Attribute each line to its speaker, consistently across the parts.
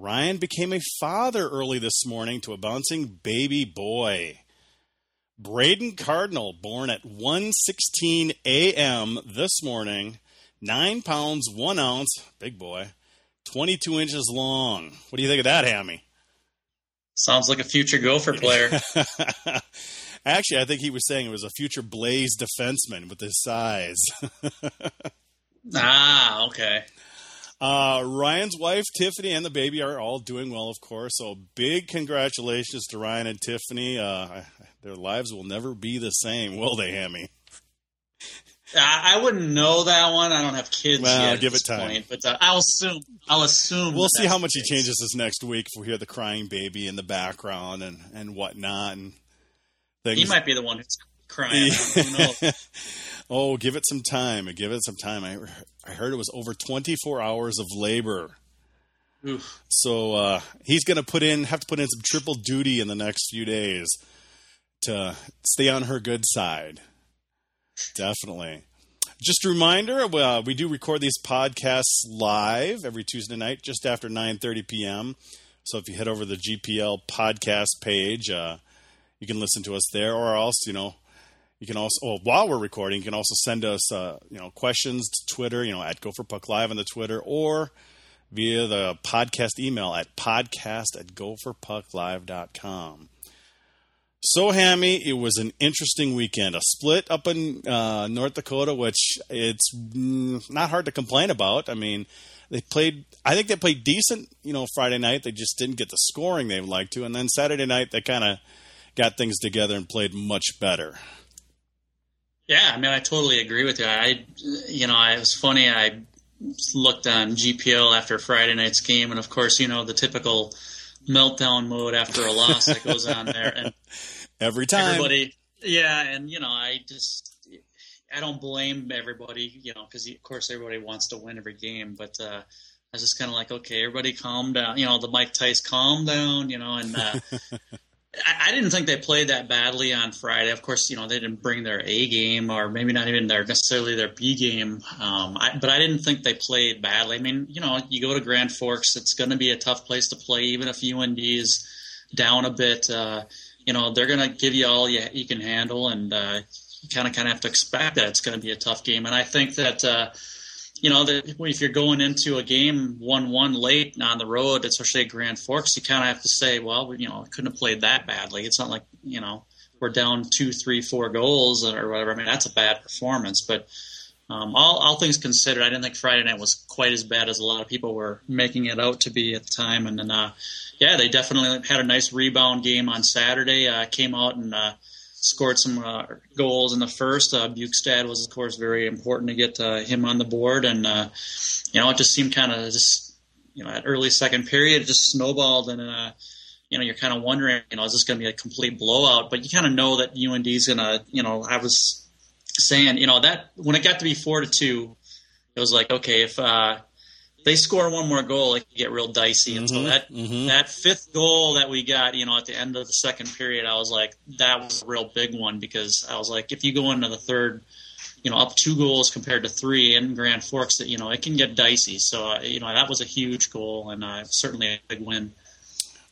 Speaker 1: Ryan became a father early this morning to a bouncing baby boy. Braden Cardinal, born at 1:16 a.m. this morning, nine pounds one ounce, big boy, 22 inches long. What do you think of that, Hammy?
Speaker 2: Sounds like a future Gopher player.
Speaker 1: Actually, I think he was saying it was a future Blaze defenseman with his size.
Speaker 2: ah, okay.
Speaker 1: Uh, Ryan's wife, Tiffany, and the baby are all doing well, of course. So big congratulations to Ryan and Tiffany. Uh, their lives will never be the same, will they, Hammy?
Speaker 2: I wouldn't know that one. I don't have kids
Speaker 1: well,
Speaker 2: yet.
Speaker 1: give it time.
Speaker 2: Point, but uh, I'll assume. I'll assume.
Speaker 1: We'll see how much he changes this next week if we hear the crying baby in the background and and whatnot and
Speaker 2: things. He might be the one who's crying. Knows?
Speaker 1: Oh, give it some time. Give it some time. I I heard it was over 24 hours of labor.
Speaker 2: Oof.
Speaker 1: So uh, he's going to put in have to put in some triple duty in the next few days to stay on her good side. Definitely. Just a reminder, uh, we do record these podcasts live every Tuesday night, just after 9:30 p.m. So if you head over to the GPL podcast page, uh, you can listen to us there, or else you know you can also well, while we're recording, you can also send us uh, you know questions to Twitter, you know at Gopher Puck Live on the Twitter, or via the podcast email at podcast at gopherpucklive.com. So, Hammy, it was an interesting weekend. A split up in uh, North Dakota, which it's not hard to complain about. I mean, they played. I think they played decent. You know, Friday night they just didn't get the scoring they would like to, and then Saturday night they kind of got things together and played much better.
Speaker 2: Yeah, I mean, I totally agree with you. I, you know, it was funny. I looked on GPL after Friday night's game, and of course, you know, the typical meltdown mode after a loss that goes on there, and
Speaker 1: every time
Speaker 2: everybody, yeah, and you know, I just. I don't blame everybody, you know, because of course everybody wants to win every game. But uh, I was just kind of like, okay, everybody calm down. You know, the Mike Tice calm down, you know, and uh, I, didn't think they played that badly on Friday. Of course, you know they didn't bring their A game, or maybe not even their necessarily their B game. Um, I, but I didn't think they played badly. I mean, you know, you go to Grand Forks, it's going to be a tough place to play, even if UND is down a bit. Uh, you know, they're going to give you all you, you can handle, and uh, you kind of kind of have to expect that it's going to be a tough game. And I think that. Uh, you know, that if you're going into a game one-one late on the road, especially at Grand Forks, you kind of have to say, well, you know, couldn't have played that badly. It's not like you know we're down two, three, four goals or whatever. I mean, that's a bad performance. But um, all, all things considered, I didn't think Friday night was quite as bad as a lot of people were making it out to be at the time. And then, uh, yeah, they definitely had a nice rebound game on Saturday. Uh, came out and uh, scored some uh, goals in the first. Uh, Bjugstad was, of course, very important to get uh, him on the board, and uh, you know it just seemed kind of just you know at early second period it just snowballed, and uh, you know you're kind of wondering, you know, is this going to be a complete blowout? But you kind of know that UND is going to, you know, I was saying, you know, that when it got to be four to two, it was like, okay, if uh, they score one more goal, it can get real dicey. And mm-hmm, so that mm-hmm. that fifth goal that we got, you know, at the end of the second period, I was like, that was a real big one because I was like, if you go into the third, you know, up two goals compared to three in Grand Forks, that you know, it can get dicey. So uh, you know, that was a huge goal and uh, certainly a big win.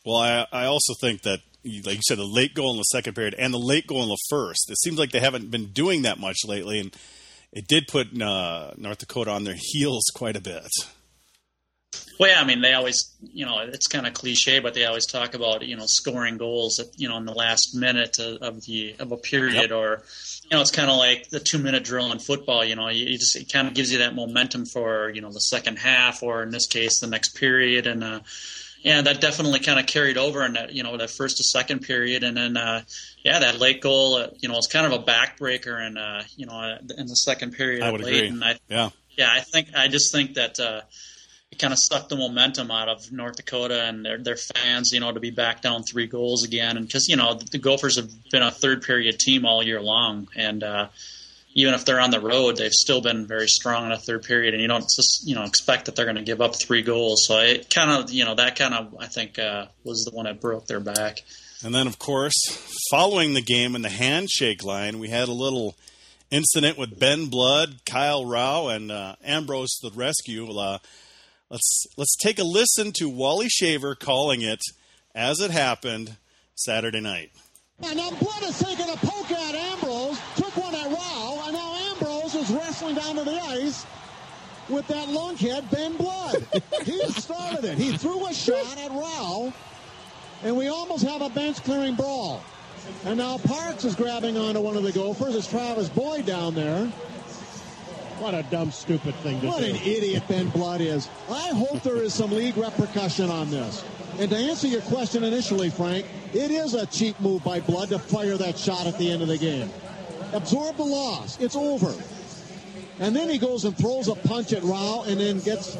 Speaker 1: Well, I I also think that like you said, the late goal in the second period and the late goal in the first. It seems like they haven't been doing that much lately, and it did put uh, North Dakota on their heels quite a bit.
Speaker 2: Well, yeah, I mean, they always, you know, it's kind of cliche, but they always talk about, you know, scoring goals, at, you know, in the last minute of the of a period, yep. or, you know, it's kind of like the two minute drill in football. You know, you, just it kind of gives you that momentum for, you know, the second half, or in this case, the next period, and uh, yeah, that definitely kind of carried over in that, you know, that first to second period, and then, uh, yeah, that late goal, uh, you know, it's kind of a backbreaker, and uh, you know, in the second period,
Speaker 1: I would
Speaker 2: late,
Speaker 1: agree.
Speaker 2: and I,
Speaker 1: yeah,
Speaker 2: yeah, I think I just think that. Uh, it kind of sucked the momentum out of North Dakota and their their fans, you know, to be back down three goals again. And because you know the Gophers have been a third period team all year long, and uh, even if they're on the road, they've still been very strong in a third period. And you don't just you know expect that they're going to give up three goals. So it kind of you know that kind of I think uh, was the one that broke their back.
Speaker 1: And then of course, following the game in the handshake line, we had a little incident with Ben Blood, Kyle Rau, and uh, Ambroz the rescue. Uh, let's let's take a listen to Wally Shaver calling it as it happened Saturday night.
Speaker 3: And now Blood is taking a poke at Ambroz, took one at Rau, and now Ambroz is wrestling down to the ice with that lunkhead Ben Blood. he started it. He threw a shot at Rau, and we almost have a bench clearing brawl. And now Parks is grabbing onto one of the Gophers. It's Travis Boyd down there.
Speaker 4: What a dumb, stupid thing to
Speaker 3: What
Speaker 4: do.
Speaker 3: What an idiot Ben Blood is. I hope there is some league repercussion on this. And to answer your question initially, Frank, it is a cheap move by Blood to fire that shot at the end of the game. Absorb the loss. It's over. And then he goes and throws a punch at Rau and then gets.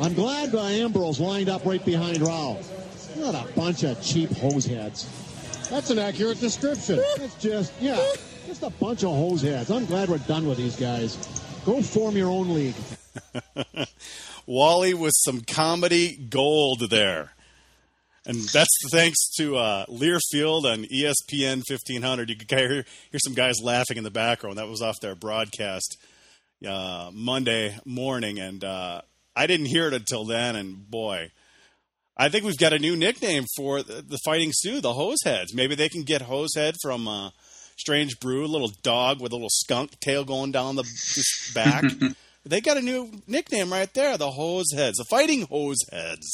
Speaker 3: I'm glad uh, Ambroz lined up right behind Rau. What a bunch of cheap hoseheads.
Speaker 4: That's an accurate description.
Speaker 3: It's just, yeah, just a bunch of hoseheads. I'm glad we're done with these guys. Go form your own league.
Speaker 1: Wally with some comedy gold there. And that's thanks to uh, Learfield on ESPN 1500. You can hear, hear some guys laughing in the background. That was off their broadcast uh, Monday morning. And uh, I didn't hear it until then. And boy, I think we've got a new nickname for the, the Fighting Sioux, the Hoseheads. Maybe they can get Hosehead from uh, Strange Brew, a little dog with a little skunk tail going down the the back. they got a new nickname right there, the Hoseheads, the Fighting Hoseheads.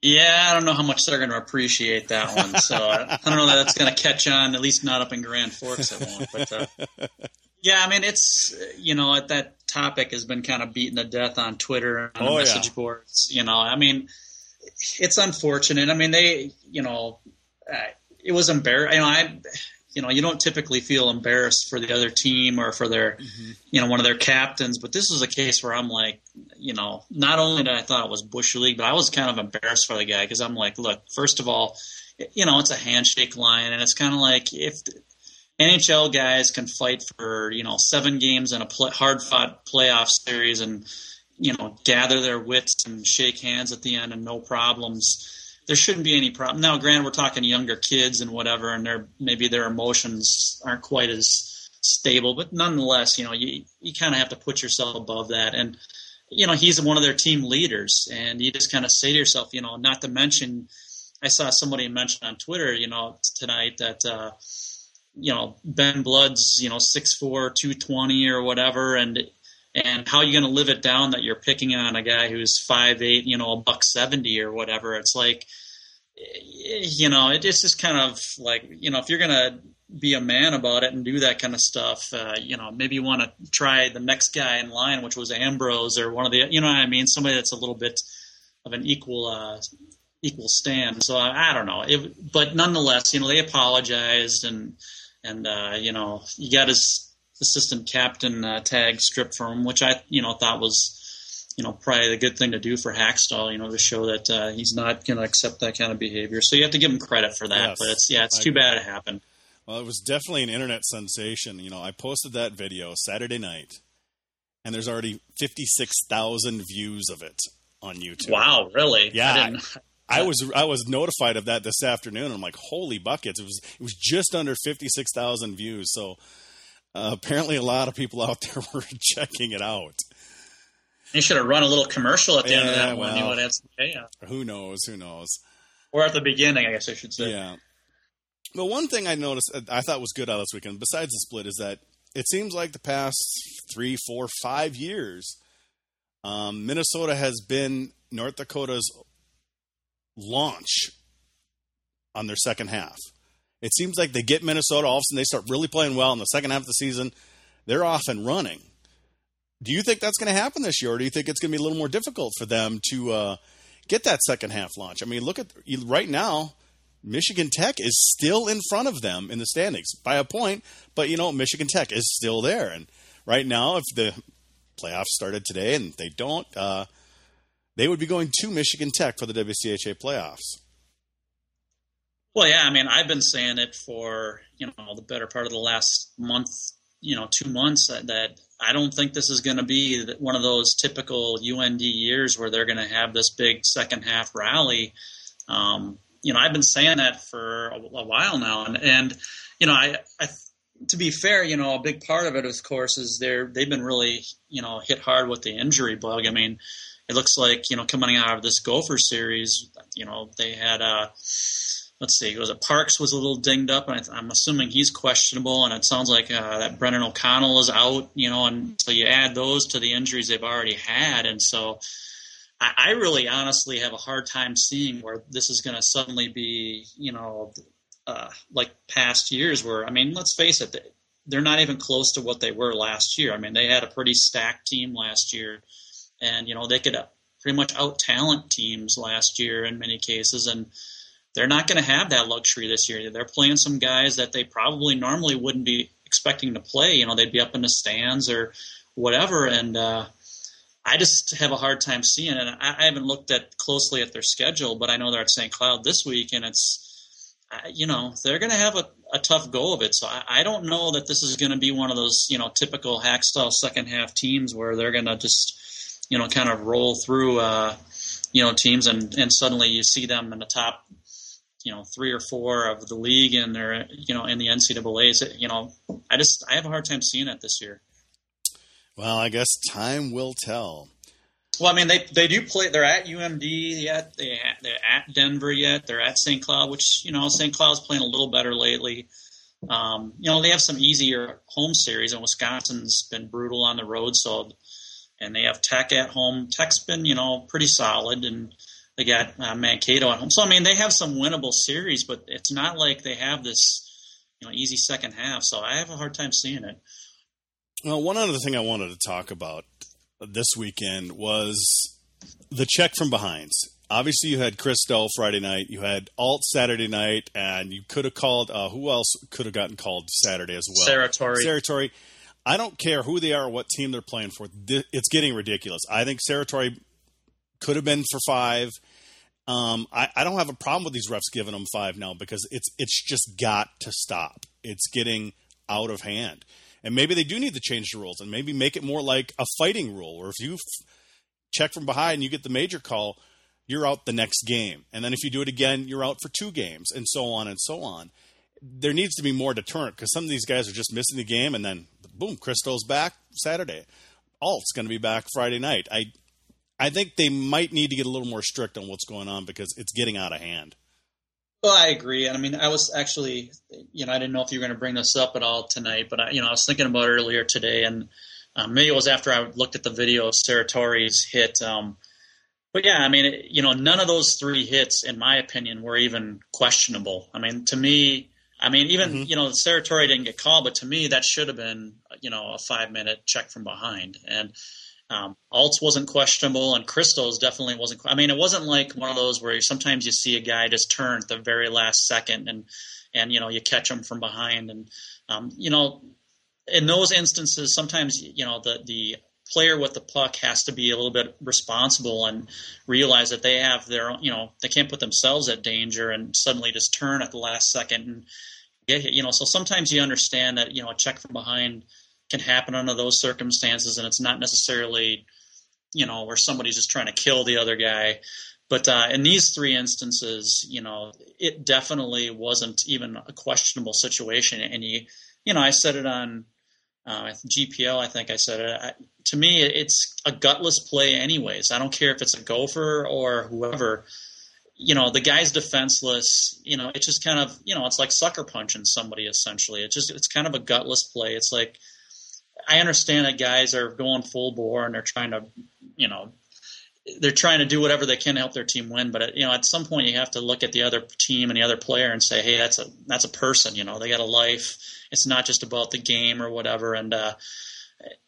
Speaker 2: Yeah, I don't know how much they're going to appreciate that one. So I, I don't know that that's going to catch on. At least not up in Grand Forks, it won't. But uh, yeah, I mean, it's you know that topic has been kind of beaten to death on Twitter and
Speaker 1: Oh, yeah.
Speaker 2: message boards. You know, I mean, it's unfortunate. I mean, they, you know, uh, it was embarrassing. You know, I, you know, you don't typically feel embarrassed for the other team or for their, mm-hmm. you know, one of their captains. But this was a case where I'm like, you know, not only did I thought it was bush league, but I was kind of embarrassed for the guy because I'm like, look, first of all, you know, it's a handshake line, and it's kind of like if NHL guys can fight for you know seven games in a play, hard fought playoff series and you know gather their wits and shake hands at the end and no problems. There shouldn't be any problem. Now, granted, we're talking younger kids and whatever, and their maybe their emotions aren't quite as stable, but nonetheless, you know, you you kind of have to put yourself above that. And you know, he's one of their team leaders, and you just kind of say to yourself, you know, not to mention, I saw somebody mention on Twitter, you know, tonight that. uh you know Ben Blood's you know six four two twenty or whatever and and how are you going to live it down that you're picking on a guy who's five eight you know a buck seventy or whatever. It's like you know it just is kind of like you know if you're going to be a man about it and do that kind of stuff uh, you know maybe you want to try the next guy in line which was Ambroz or one of the you know what I mean? Somebody that's a little bit of an equal uh, equal stand. So I, I don't know. It, but nonetheless you know they apologized and and uh, you know you got his assistant captain uh, tag stripped from him, which I you know thought was you know probably the good thing to do for Hakstol, you know, to show that uh, he's not going to accept that kind of behavior. So you have to give him credit for that.
Speaker 1: Yes,
Speaker 2: but it's yeah, it's
Speaker 1: I
Speaker 2: too
Speaker 1: agree.
Speaker 2: bad it happened.
Speaker 1: Well, it was definitely an internet sensation. You know, I posted that video Saturday night, and there's already 56,000 views of it on YouTube.
Speaker 2: Wow, really?
Speaker 1: Yeah,
Speaker 2: I didn't,
Speaker 1: I was I was notified of that this afternoon. I'm like, holy buckets! It was it was just under fifty six thousand views. So uh, apparently, a lot of people out there were checking it out.
Speaker 2: you should have run a little commercial at the end of
Speaker 1: Yeah,
Speaker 2: that one. You
Speaker 1: well.
Speaker 2: would have some.
Speaker 1: Who knows? Who knows?
Speaker 2: or at the beginning, I guess I should say.
Speaker 1: Yeah. But one thing I noticed, uh, I thought was good out of this weekend, besides the split, is that it seems like the past three, four, five years, um, Minnesota has been North Dakota's launch on their second half. It seems like they get Minnesota, all of a sudden they start really playing well in the second half of the season. They're off and running. Do you think that's going to happen this year, or do you think it's going to be a little more difficult for them to uh, get that second half launch? I mean, look at right now. Michigan Tech is still in front of them in the standings by a point, but you know Michigan Tech is still there. And right now, if the playoffs started today and they don't, uh, they would be going to Michigan Tech for the WCHA playoffs.
Speaker 2: Well, yeah, I mean, I've been saying it for you know the better part of the last month, you know, two months that, that I don't think this is going to be one of those typical UND years where they're going to have this big second half rally. Um, you know, I've been saying that for a, a while now, and and you know, I, I to be fair, you know, a big part of it, of course, is they're they've been really you know hit hard with the injury bug. I mean, it looks like you know coming out of this Gopher series, you know, they had uh let's see, was it Parks was a little dinged up, and I, am assuming he's questionable, and it sounds like uh, that Brennan O'Connell is out, you know, and so you add those to the injuries they've already had, and so I, I really honestly have a hard time seeing where this is going to suddenly be, you know, uh, like past years where, I mean, let's face it, they're not even close to what they were last year. I mean, they had a pretty stacked team last year, and, you know, they could pretty much out talent teams last year in many cases, and they're not going to have that luxury this year. They're playing some guys that they probably normally wouldn't be expecting to play. You know, they'd be up in the stands or whatever, and uh, I just have a hard time seeing it. I, I haven't looked at closely at their schedule, but I know they're at St. Cloud this week, and it's you know they're going to have a, a, tough go of it. So I, I don't know that this is going to be one of those you know typical Hakstol second half teams where they're going to just you know kind of roll through uh, you know teams and and suddenly you see them in the top you know three or four of the league and they're you know in the NCAA's. You know, I just I have a hard time seeing that this year.
Speaker 1: Well, I guess time will tell.
Speaker 2: Well, I mean, they they do play. They're at UMD yet. They they're at Denver yet. They're at St. Cloud, which you know St. Cloud's playing a little better lately. Um, you know, they have some easier home series, and Wisconsin's been brutal on the road. So, and they have Tech at home. Tech's been you know pretty solid, and they got uh, Mankato at home. So I mean, they have some winnable series, but it's not like they have this you know easy second half. So I have a hard time seeing it.
Speaker 1: Well, one other thing I wanted to talk about this weekend was the check from behinds. Obviously, you had Kristo Friday night, you had Alt Saturday night, and you could have called. Uh, who else could have gotten called Saturday as well?
Speaker 2: Sarah Torrey.
Speaker 1: Sarah Torrey. I don't care who they are or what team they're playing for. It's getting ridiculous. I think Sarah Torrey could have been for five. Um, I, I, don't have a problem with these refs giving them five now because it's it's just got to stop. It's getting out of hand, and maybe they do need to change the rules and maybe make it more like a fighting rule, Or if you f- check from behind and you get the major call, you're out the next game, and then if you do it again, you're out for two games, and so on and so on. There needs to be more deterrent because some of these guys are just missing the game, and then boom, Kristo's back Saturday. Alt's going to be back Friday night. I I think they might need to get a little more strict on what's going on because it's getting out of hand.
Speaker 2: Well, I agree. And I mean, I was actually, you know, I didn't know if you were going to bring this up at all tonight, but I, you know, I was thinking about earlier today, and um, maybe it was after I looked at the video of Sarah Torrey's hit. Um, but yeah, I mean, it, you know, none of those three hits, in my opinion, were even questionable. I mean, to me, I mean, even mm-hmm. you know, Sarah Torrey didn't get called, but to me, that should have been, you know, a five minute check from behind, and um, Alts wasn't questionable, and Kristo's definitely wasn't. I mean, it wasn't like one of those where sometimes you see a guy just turn at the very last second, and and you know you catch him from behind, and um, you know in those instances, sometimes you know the the player with the puck has to be a little bit responsible and realize that they have their own, you know they can't put themselves at danger and suddenly just turn at the last second and get hit. You know, so sometimes you understand that you know a check from behind can happen under those circumstances, and it's not necessarily, you know, where somebody's just trying to kill the other guy. But uh, in these three instances, you know, it definitely wasn't even a questionable situation. And you, you know, I said it on uh, GPL. I think I said it. I, to me, it's a gutless play, anyways. I don't care if it's a gopher or whoever. You know, the guy's defenseless. You know, it's just kind of, you know, it's like sucker punching somebody. Essentially, it's just, it's kind of a gutless play. It's like I understand that guys are going full bore and they're trying to, you know, they're trying to do whatever they can to help their team win. But you know, at some point, you have to look at the other team and the other player and say, "Hey, that's a that's a person. You know, they got a life. It's not just about the game or whatever." And uh,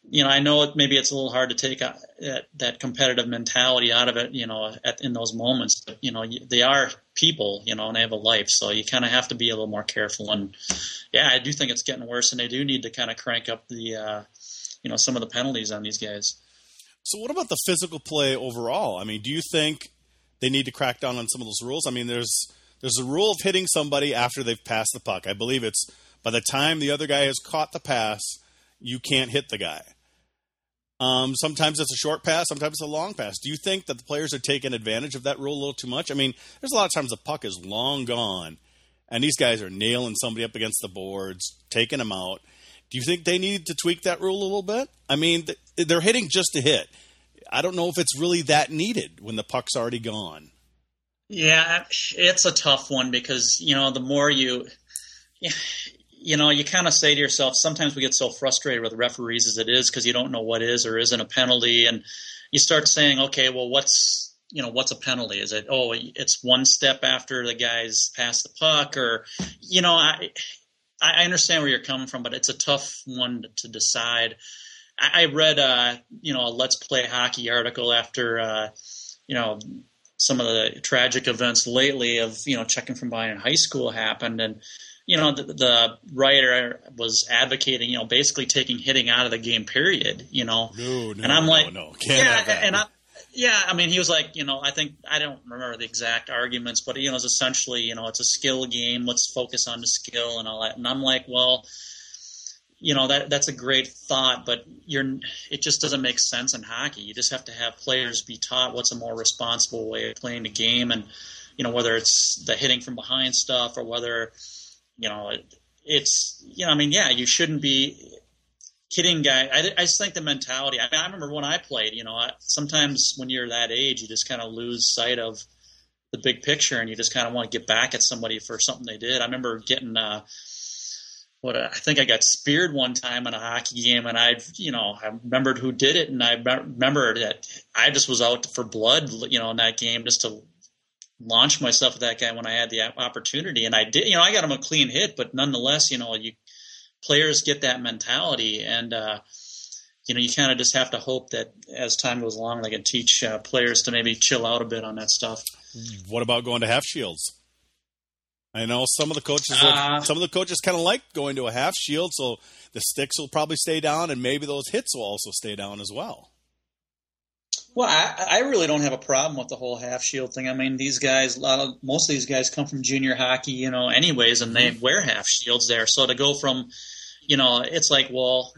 Speaker 2: you know, I know it, maybe it's a little hard to take that, that competitive mentality out of it, you know, at, in those moments. But you know, they are people, you know, and they have a life, so you kind of have to be a little more careful. And yeah, I do think it's getting worse, and they do need to kind of crank up the, uh, you know, some of the penalties on these guys.
Speaker 1: So, what about the physical play overall? I mean, do you think they need to crack down on some of those rules? I mean, there's there's a rule of hitting somebody after they've passed the puck. I believe it's by the time the other guy has caught the pass, you can't hit the guy. Um, sometimes it's a short pass, sometimes it's a long pass. Do you think that the players are taking advantage of that rule a little too much? I mean, there's a lot of times the puck is long gone, and these guys are nailing somebody up against the boards, taking them out. Do you think they need to tweak that rule a little bit? I mean, they're hitting just to hit. I don't know if it's really that needed when the puck's already gone.
Speaker 2: Yeah, it's a tough one because you know the more you, you know, you kind of say to yourself, sometimes we get so frustrated with referees as it is because you don't know what is or isn't a penalty, and you start saying, okay, well, what's you know what's a penalty? Is it oh, it's one step after the guy's passed the puck, or you know, I I understand where you're coming from, but it's a tough one to decide. I, I read uh, you know a Let's Play Hockey article after uh, you know some of the tragic events lately of you know checking from behind in high school happened and you know, the, the, writer was advocating, you know, basically taking hitting out of the game period, you know.
Speaker 1: No, no,
Speaker 2: and I'm like,
Speaker 1: no, no.
Speaker 2: yeah, and I, yeah, I mean, he was like, you know, I think I don't remember the exact arguments, but you know, it's essentially, you know, it's a skill game. Let's focus on the skill and all that. And I'm like, well, you know, that that's a great thought, but you're it just doesn't make sense in hockey. You just have to have players be taught what's a more responsible way of playing the game, and you know, whether it's the hitting from behind stuff or whether you know, it, it's you know, I mean, yeah, you shouldn't be hitting guy. I, I just think the mentality. I mean, I remember when I played. You know, I, sometimes when you're that age, you just kind of lose sight of the big picture, and you just kind of want to get back at somebody for something they did. I remember getting. Uh, what I think I got speared one time in a hockey game, and I, you know, I remembered who did it, and I remember that I just was out for blood, you know, in that game just to launch myself with that guy when I had the opportunity, and I did. You know, I got him a clean hit, but nonetheless, you know, you players get that mentality, and uh, you know, you kind of just have to hope that as time goes along, they can teach uh, players to maybe chill out a bit on that stuff.
Speaker 1: What about going to half shields? I know some of the coaches, will, uh, some of the coaches kind of like going to a half shield, so the sticks will probably stay down, and maybe those hits will also stay down as well.
Speaker 2: Well, I, I really don't have a problem with the whole half shield thing. I mean, these guys, a lot of most of these guys come from junior hockey, you know, anyways, and they mm-hmm. wear half shields there. So to go from, you know, it's like, well,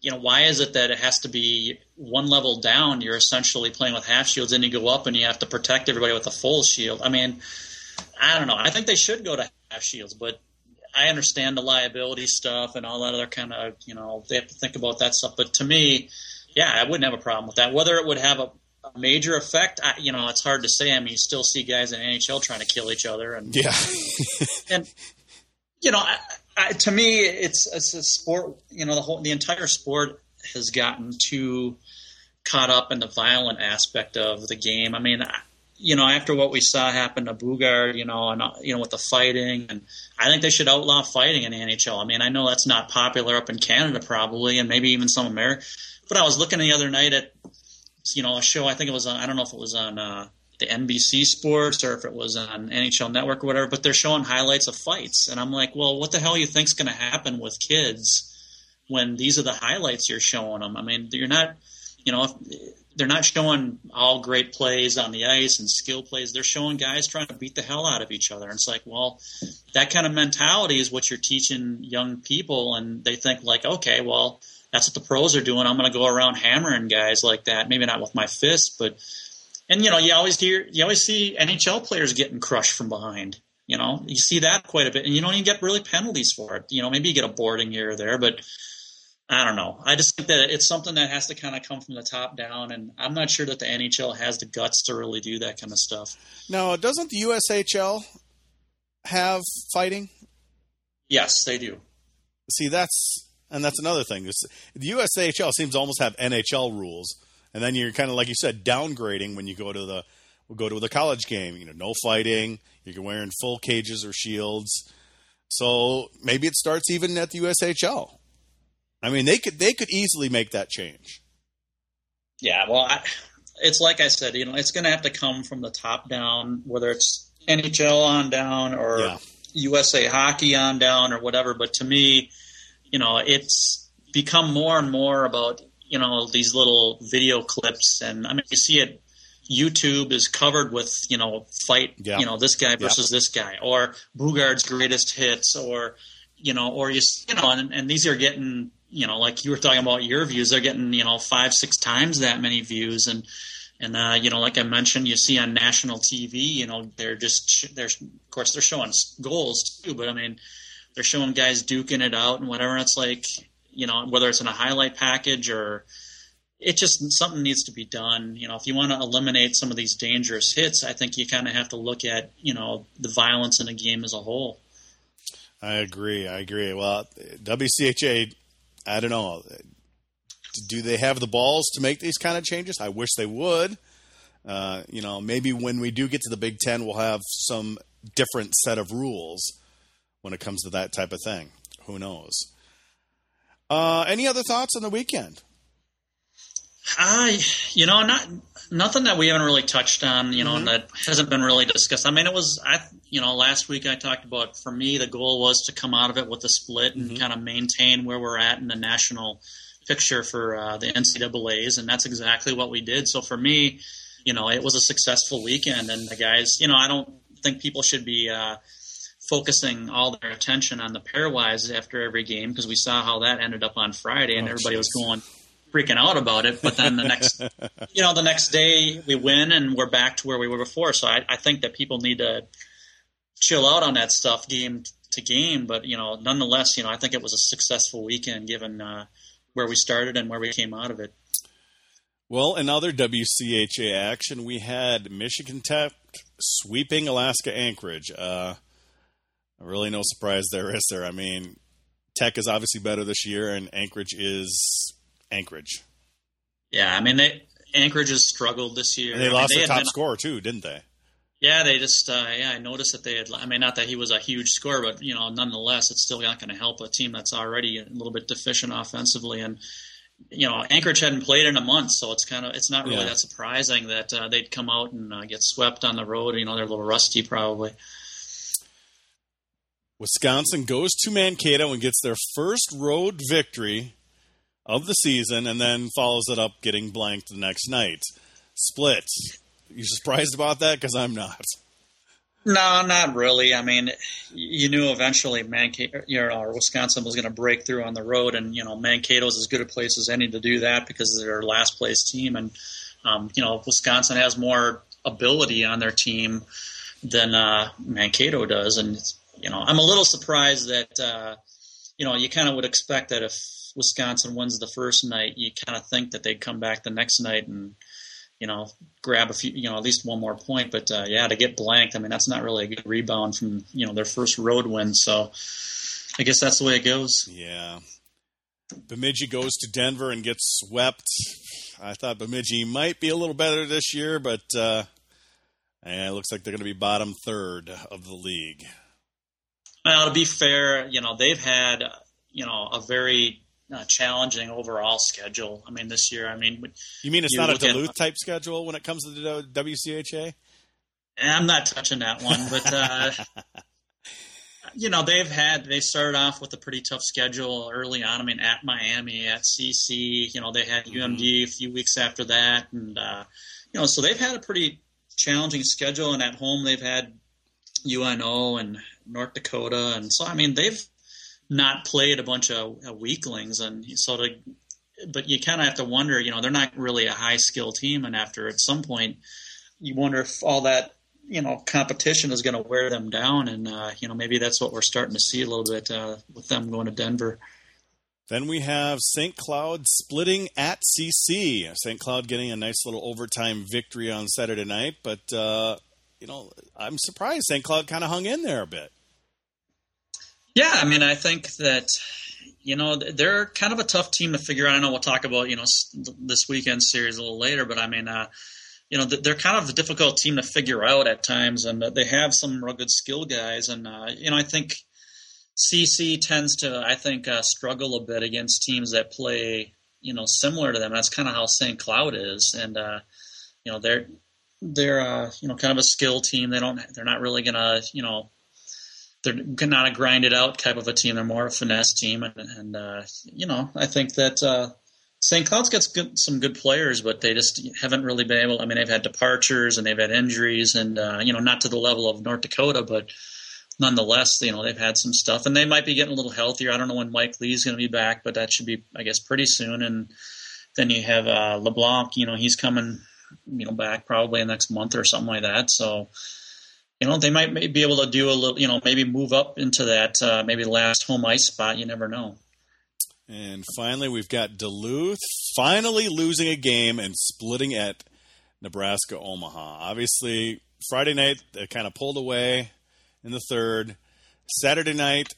Speaker 2: you know, why is it that it has to be one level down? You're essentially playing with half shields, and you go up and you have to protect everybody with a full shield. I mean, I don't know. I think they should go to half shields, but I understand the liability stuff and all that other kind of, you know, they have to think about that stuff. But to me, yeah, I wouldn't have a problem with that. Whether it would have a, a major effect, I, you know, it's hard to say. I mean, you still see guys in NHL trying to kill each other, and
Speaker 1: yeah,
Speaker 2: and you know, I, I, to me, it's it's a sport. You know, the whole the entire sport has gotten too caught up in the violent aspect of the game. I mean, you know, after what we saw happen to Boogaard, you know, and uh, you know with the fighting, and I think they should outlaw fighting in the NHL. I mean, I know that's not popular up in Canada, probably, and maybe even some America. But I was looking the other night at you know a show. I think it was on. I don't know if it was on uh, the NBC Sports or if it was on NHL Network or whatever. But they're showing highlights of fights, and I'm like, well, what the hell you think's going to happen with kids when these are the highlights you're showing them? I mean, you're not, you know. If, they're not showing all great plays on the ice and skill plays. They're showing guys trying to beat the hell out of each other. And it's like, well, that kind of mentality is what you're teaching young people, and they think like, okay, well, that's what the pros are doing. I'm going to go around hammering guys like that. Maybe not with my fist, but and you know you always hear you always see NHL players getting crushed from behind. You know you see that quite a bit, and you don't even get really penalties for it. You know maybe you get a boarding here or there, but I don't know. I just think that it's something that has to kind of come from the top down, and I'm not sure that the NHL has the guts to really do that kind of stuff.
Speaker 1: Now, doesn't the USHL have fighting?
Speaker 2: Yes, they do.
Speaker 1: See, that's and that's another thing. the USHL seems to almost have NHL rules, and then you're kind of like you said, downgrading when you go to the go to the college game. You know, no fighting. You're wearing full cages or shields. So maybe it starts even at the USHL. I mean, they could they could easily make that change.
Speaker 2: Yeah, well, I, it's like I said, you know, it's going to have to come from the top down, whether it's NHL on down or yeah. USA Hockey on down or whatever. But to me, you know, it's become more and more about you know these little video clips, and I mean you see it. YouTube is covered with you know fight
Speaker 1: Yeah.
Speaker 2: you know this guy versus this guy or Boogaard's greatest hits or you know or you you know and, and these are getting you know like you were talking about your views they're getting you know five six times that many views and and uh, you know like I mentioned you see on national TV you know they're just sh- they're of course they're showing goals too but I mean they're showing guys duking it out and whatever. It's like, you know, whether it's in a highlight package or it just something needs to be done. You know, if you want to eliminate some of these dangerous hits, I think you kind of have to look at, you know, the violence in the game as a whole.
Speaker 1: I agree. I agree. Well, WCHA, I don't know. Do they have the balls to make these kind of changes? I wish they would. Uh, you know, maybe when we do get to the Big Ten, we'll have some different set of rules when it comes to that type of thing. Who knows? Uh, any other thoughts on the weekend?
Speaker 2: I, you know, not nothing that we haven't really touched on. You know, and that hasn't been really discussed. I mean, it was, I, you know, last week I talked about. For me, the goal was to come out of it with a split and kind of maintain where we're at in the national picture for uh, the NCAA's, and that's exactly what we did. So for me, you know, it was a successful weekend, and the guys, you know, I don't think people should be. Uh, focusing all their attention on the pairwise after every game because we saw how that ended up on Friday and
Speaker 1: Oh,
Speaker 2: everybody was going freaking out about it. But then the next, you know, the next day we win and we're back to where we were before. So I, I think that people need to chill out on that stuff game to game. But you know, nonetheless, you know, I think it was a successful weekend given uh, where we started and where we came out of it.
Speaker 1: Well, in other WCHA action, we had Michigan Tech sweeping Alaska Anchorage. Uh, really, no surprise there, is there? I mean, Tech is obviously better this year, and Anchorage is Anchorage.
Speaker 2: Yeah, I mean they Anchorage has struggled this year.
Speaker 1: And they
Speaker 2: I mean,
Speaker 1: lost their top
Speaker 2: been-
Speaker 1: scorer, too, didn't they?
Speaker 2: Yeah, they just uh, yeah. I noticed that they had. I mean, not that he was a huge scorer, but you know, nonetheless, it's still not going to help a team that's already a little bit deficient offensively. And you know, Anchorage hadn't played in a month, so it's kind of it's not really
Speaker 1: Yeah.
Speaker 2: that surprising that uh, they'd come out and uh, get swept on the road. You know, they're a little rusty probably.
Speaker 1: Wisconsin goes to Mankato and gets their first road victory of the season, and then follows it up getting blanked the next night. Split. You surprised about that? Because I'm not.
Speaker 2: No, not really. I mean, you knew eventually Mankato, you know, Wisconsin was going to break through on the road, and you know, Mankato's as good a place as any to do that because they're a last place team, and um, you know, Wisconsin has more ability on their team than uh, Mankato does, and it's, you know, I'm a little surprised that uh, you know, you kind of would expect that if Wisconsin wins the first night, you kind of think that they'd come back the next night and you know, grab a few, you know, at least one more point. But uh, yeah, to get blanked, I mean, that's not really a good rebound from you know their first road win. So I guess that's the way it goes.
Speaker 1: Yeah. Bemidji goes to Denver and gets swept. I thought Bemidji might be a little better this year, but uh, it looks like they're going to be bottom third of the league.
Speaker 2: Well, to be fair, you know, they've had you know a very uh, challenging overall schedule. I mean, this year, I mean,
Speaker 1: You mean it's
Speaker 2: You
Speaker 1: not a
Speaker 2: look at-
Speaker 1: Duluth type schedule when it comes to the WCHA?
Speaker 2: I'm not touching that one, but uh, you know they've had they started off with a pretty tough schedule early on. I mean, at Miami, at CC, you know they had UMD a few weeks after that, and uh, you know so they've had a pretty challenging schedule. And at home they've had UNO and North Dakota, and so I mean they've not played a bunch of weaklings, and so to but you kind of have to wonder, you know, they're not really a high skill team, and after at some point, you wonder if all that you know competition is going to wear them down, and uh, you know maybe that's what we're starting to see a little bit uh, with them going to Denver.
Speaker 1: Then we have St. Cloud splitting at CC. St. Cloud getting a nice little overtime victory on Saturday night, but uh, you know I'm surprised St. Cloud kind of hung in there a bit.
Speaker 2: Yeah, I mean, I think that you know they're kind of a tough team to figure out. I know we'll talk about you know this weekend series a little later, but I mean, uh, you know, they're kind of a difficult team to figure out at times, and they have some real good skill guys, and uh, you know, I think CC tends to, I think, uh, struggle a bit against teams that play you know similar to them. That's kind of how St. Cloud is, and uh, you know they're they're uh, you know kind of a skill team. They don't they're not really gonna you know they're not a grind it out type of a team. They're more a finesse team, and, and uh, you know, I think that uh, St. Cloud's got good, some good players, but they just haven't really been able. I mean, they've had departures and they've had injuries, and uh, you know, not to the level of North Dakota, but nonetheless, you know, they've had some stuff, and they might be getting a little healthier. I don't know when Mike Lee's going to be back, but that should be, I guess, pretty soon. And then you have uh, LeBlanc. You know, he's coming, you know, back probably the next month or something like that. So, you know, they might be able to do a little, you know, maybe move up into that uh, maybe last home ice spot. You never know.
Speaker 1: And finally, we've got Duluth finally losing a game and splitting at Nebraska Omaha. Obviously, Friday night they kind of pulled away in the third. Saturday night,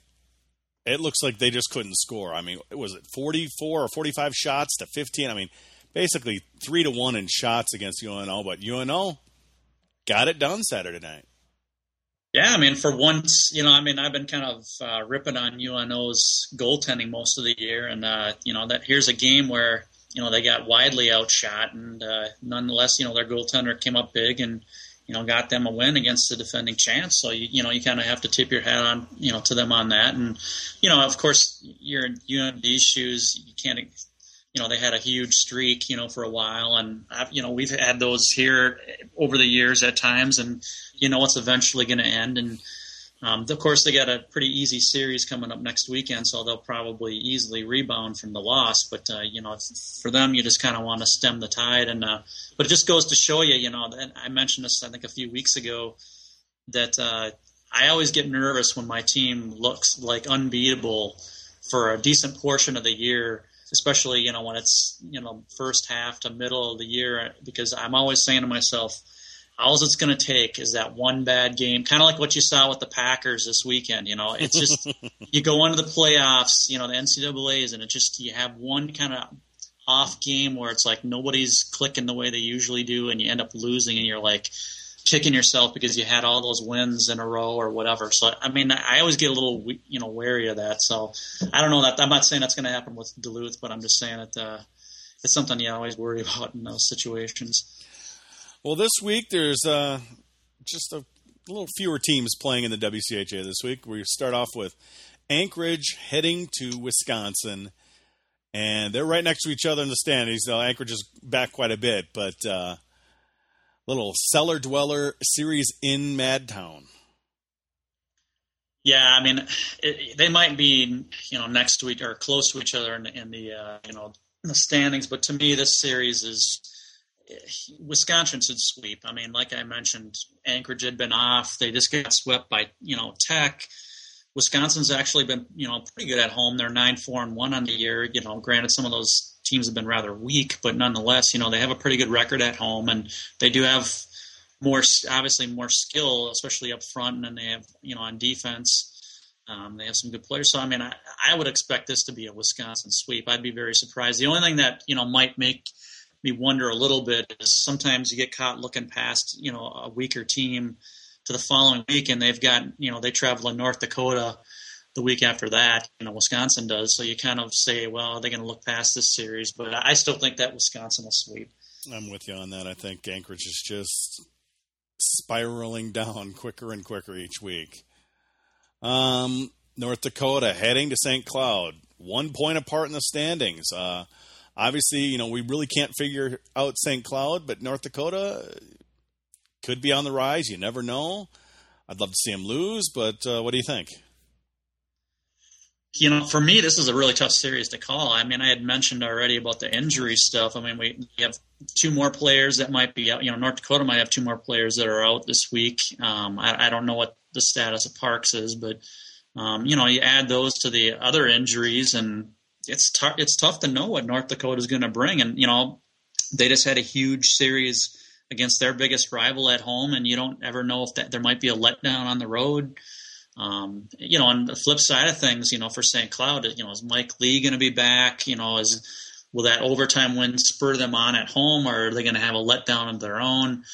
Speaker 1: it looks like they just couldn't score. I mean, was it 44 or 45 shots to 15? I mean, basically three to one in shots against UNO, but UNO got it done Saturday night.
Speaker 2: Yeah, I mean, for once, you know, I mean, I've been kind of uh, ripping on UNO's goaltending most of the year, and uh, you know that here's a game where you know they got widely outshot, and uh, nonetheless, you know their goaltender came up big and you know got them a win against the defending champs. So you you know you kind of have to tip your hat on you know to them on that, and you know of course you're in UND's shoes, you can't you know they had a huge streak you know for a while. And I've, you know we've had those here over the years at times. And you know it's eventually going to end. And um, of course they got a pretty easy series coming up next weekend. So they'll probably easily rebound from the loss. But uh, you know for them you just kind of want to stem the tide. And uh, but it just goes to show you you know and I mentioned this I think a few weeks ago that uh, I always get nervous when my team looks like unbeatable for a decent portion of the year especially you know when it's you know first half to middle of the year because I'm always saying to myself all it's going to take is that one bad game kind of like what you saw with the Packers this weekend you know? It's just you go into the playoffs you know the NCAA's and it just you have one kind of off game where it's like nobody's clicking the way they usually do and you end up losing and you're like kicking yourself because you had all those wins in a row or whatever. So I mean, I always get a little you know wary of that. So I don't know that I'm not saying that's going to happen with Duluth, but I'm just saying that uh, it's something you always worry about in those situations.
Speaker 1: Well, this week there's uh, just a little fewer teams playing in the WCHA this week. We start off with Anchorage heading to Wisconsin. And they're right next to each other in the standings. Though Anchorage is back quite a bit, but uh, little cellar dweller series in Madtown.
Speaker 2: Yeah, I mean, it, they might be you know next to each or close to each other in, in the uh, you know the standings, but to me, this series is Wisconsin should sweep. I mean, like I mentioned, Anchorage had been off; they just got swept by you know Tech. Wisconsin's actually been you know pretty good at home. They're nine four and one on the year. You know, granted, some of those teams have been rather weak, but nonetheless, you know, they have a pretty good record at home, and they do have more, obviously, more skill, especially up front, and then they have, you know, on defense. Um, they have some good players. So, I mean, I, I would expect this to be a Wisconsin sweep. I'd be very surprised. The only thing that, you know, might make me wonder a little bit is sometimes you get caught looking past, you know, a weaker team to the following week, and they've got, you know, they travel to North Dakota the week after that, you know, Wisconsin does. So you kind of say, well, they're going to look past this series, but I still think that Wisconsin will sweep.
Speaker 1: I'm with you on that. I think Anchorage is just spiraling down quicker and quicker each week. Um, North Dakota heading to St. Cloud, one point apart in the standings. Uh, obviously, you know, we really can't figure out St. Cloud, but North Dakota could be on the rise. You never know. I'd love to see them lose, but uh, what do you think?
Speaker 2: You know, for me, this is a really tough series to call. I mean, I had mentioned already about the injury stuff. I mean, we, have two more players that might be out. You know, North Dakota might have two more players that are out this week. Um, I, I, don't know what the status of Parks is, but um, you know, you add those to the other injuries, and it's it's tough to know what North Dakota is going to bring. And you know, they just had a huge series against their biggest rival at home, and you don't ever know if that there might be a letdown on the road. Um, you know, on the flip side of things, you know, for St. Cloud, you know, is Mike Lee going to be back? You know, is will that overtime win spur them on at home, or are they going to have a letdown of their own?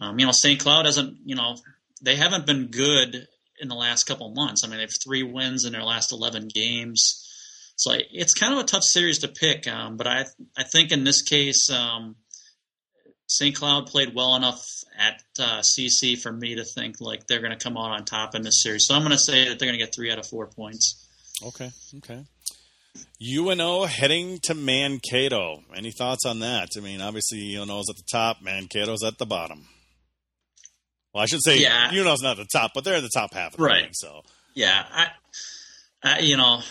Speaker 2: Um, you know, St. Cloud hasn't, you know, they haven't been good in the last couple months. I mean, they have three wins in their last eleven games, so it's kind of a tough series to pick. Um, but I, I think in this case, um, St. Cloud played well enough at uh, CC for me to think like they're going to come out on top in this series. So I'm going to say that they're going to get three out of four points.
Speaker 1: Okay. Okay. UNO heading to Mankato. Any thoughts on that? I mean, obviously UNO's at the top, Mankato's at the bottom. Well, I should say
Speaker 2: Yeah.
Speaker 1: UNO's not at the top, but they're in the top half of the
Speaker 2: Right.
Speaker 1: league. So
Speaker 2: Yeah, I, I, you know,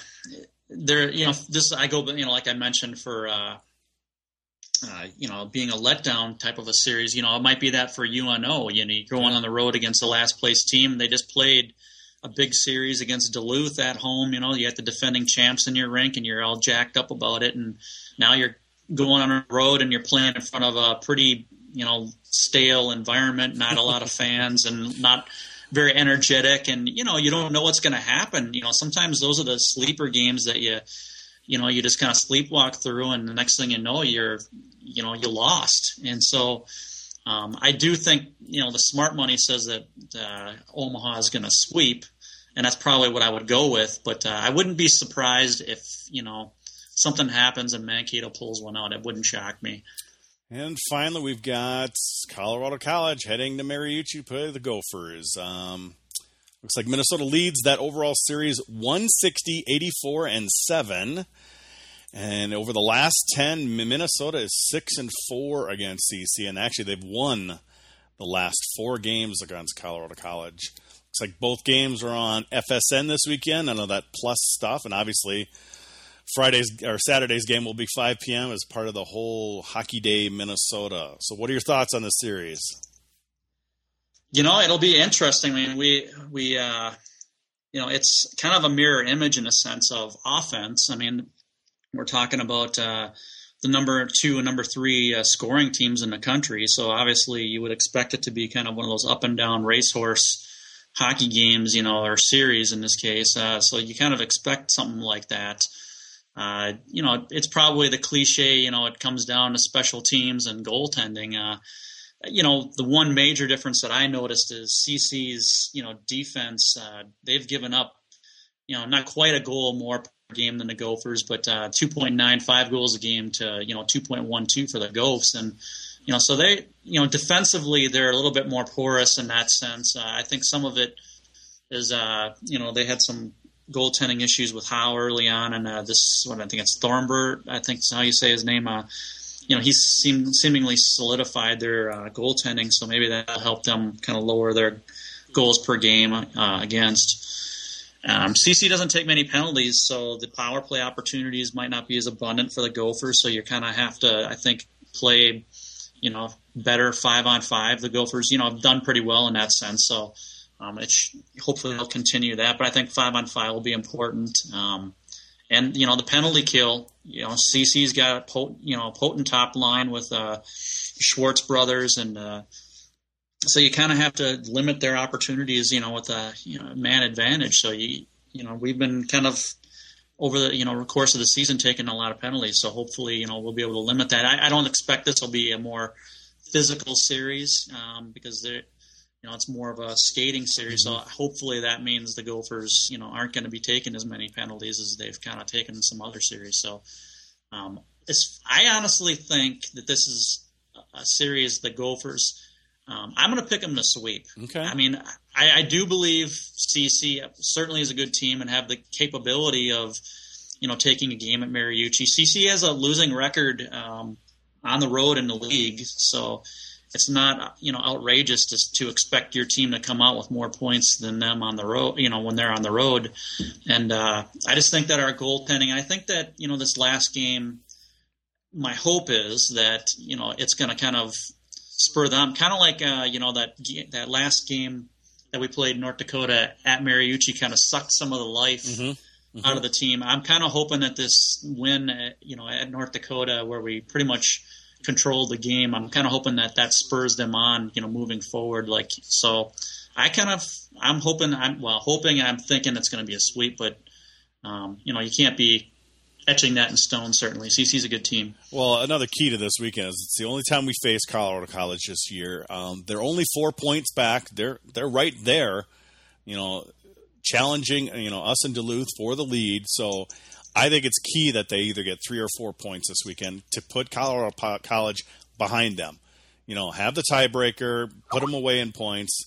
Speaker 2: there, you know, this I go, you know, like I mentioned for, uh, uh, you know, being a letdown type of a series. You know, it might be that for UNO. You know, you're going on the road against the last place team. They just played a big series against Duluth at home. You know, you got the defending champs in your rink, and you're all jacked up about it. And now you're going on a road and you're playing in front of a pretty, you know, stale environment, not a lot of fans, and not very energetic. And you know, you don't know what's going to happen. You know, sometimes those are the sleeper games that you you know you just kind of sleepwalk through and the next thing you know you're you know you lost. And so um, i do think you know the smart money says that uh, omaha is going to sweep and that's probably what i would go with but uh, i wouldn't be surprised if you know something happens and mankato pulls one out. It wouldn't shock me.
Speaker 1: And finally, we've got Colorado College heading to Mariucci play the Gophers. Um, looks like Minnesota leads that overall series 160, 84, and 7. And over the last 10, Minnesota is 6 and 4 against CC. And actually, they've won the last four games against Colorado College. Looks like both games are on FSN this weekend. I know that plus stuff. And obviously, Friday's or Saturday's game will be 5 p.m. as part of the whole Hockey Day Minnesota. So, what are your thoughts on the series?
Speaker 2: You know it'll be interesting i mean we we uh you know it's kind of a mirror image in a sense of offense i mean we're talking about uh the number two and number three uh, scoring teams in the country so obviously you would expect it to be kind of one of those up and down racehorse hockey games you know or series in this case uh so you kind of expect something like that uh, you know, it's probably the cliche. You know, it comes down to special teams and goaltending. Uh, you know, the one major difference that I noticed is CC's, you know, defense. Uh, they've given up, you know, not quite a goal more per game than the Gophers, but uh, 2.95 goals a game to, you know, 2.12 for the Gophers. And, you know, so they, you know, defensively, they're a little bit more porous in that sense. Uh, I think some of it is, uh, you know, they had some goaltending issues with Howe early on, and uh, this one I think it's Thornbert. I think is how you say his name. You know, he's seem, seemingly solidified their uh, goaltending, so maybe that'll help them kind of lower their goals per game uh, against. Um, CC doesn't take many penalties, so the power play opportunities might not be as abundant for the Gophers. So you kind of have to, I think, play, you know, better five on five. The Gophers, you know, have done pretty well in that sense. So um, it sh- hopefully they'll continue that, but I think five on five will be important. Um, and you know the penalty kill. You know CC's got a pot- you know potent top line with uh, Schwartz brothers, and uh, so you kind of have to limit their opportunities. You know with a you know man advantage. So you you know we've been kind of over the you know course of the season taking a lot of penalties. So hopefully you know we'll be able to limit that. I, I don't expect this will be a more physical series um, because you know, it's more of a skating series.
Speaker 1: Mm-hmm.
Speaker 2: So hopefully that means the Gophers, you know, aren't going to be taking as many penalties as they've kind of taken in some other series. So, um, it's, I honestly think that this is a series the Gophers. Um, I'm going to pick them to sweep.
Speaker 1: Okay.
Speaker 2: I mean, I, I do believe CC certainly is a good team and have the capability of, you know, taking a game at Mariucci. CC has a losing record um, on the road in the league, so it's not you know outrageous to, to expect your team to come out with more points than them on the road you know when they're on the road. And uh, i just think that our goaltending i think that you know this last game my hope is that you know it's going to kind of spur them kind of like uh, you know that that last game that we played north dakota at mariucci kind of sucked some of the life
Speaker 1: Mm-hmm.
Speaker 2: out of the team. I'm kind of hoping that this win at, you know at north dakota where we pretty much control the game. I'm kind of hoping that that spurs them on, you know, moving forward. Like so, I kind of I'm hoping I'm well hoping I'm thinking it's going to be a sweep, but um, you know you can't be etching that in stone. Certainly, CC's a good team.
Speaker 1: Well, another key to this weekend is it's the only time we face Colorado College this year. Um, they're only four points back. They're they're right there, you know, challenging you know us in Duluth for the lead. So I think it's key that they either get three or four points this weekend to put Colorado College behind them. You know, have the tiebreaker, put them away in points.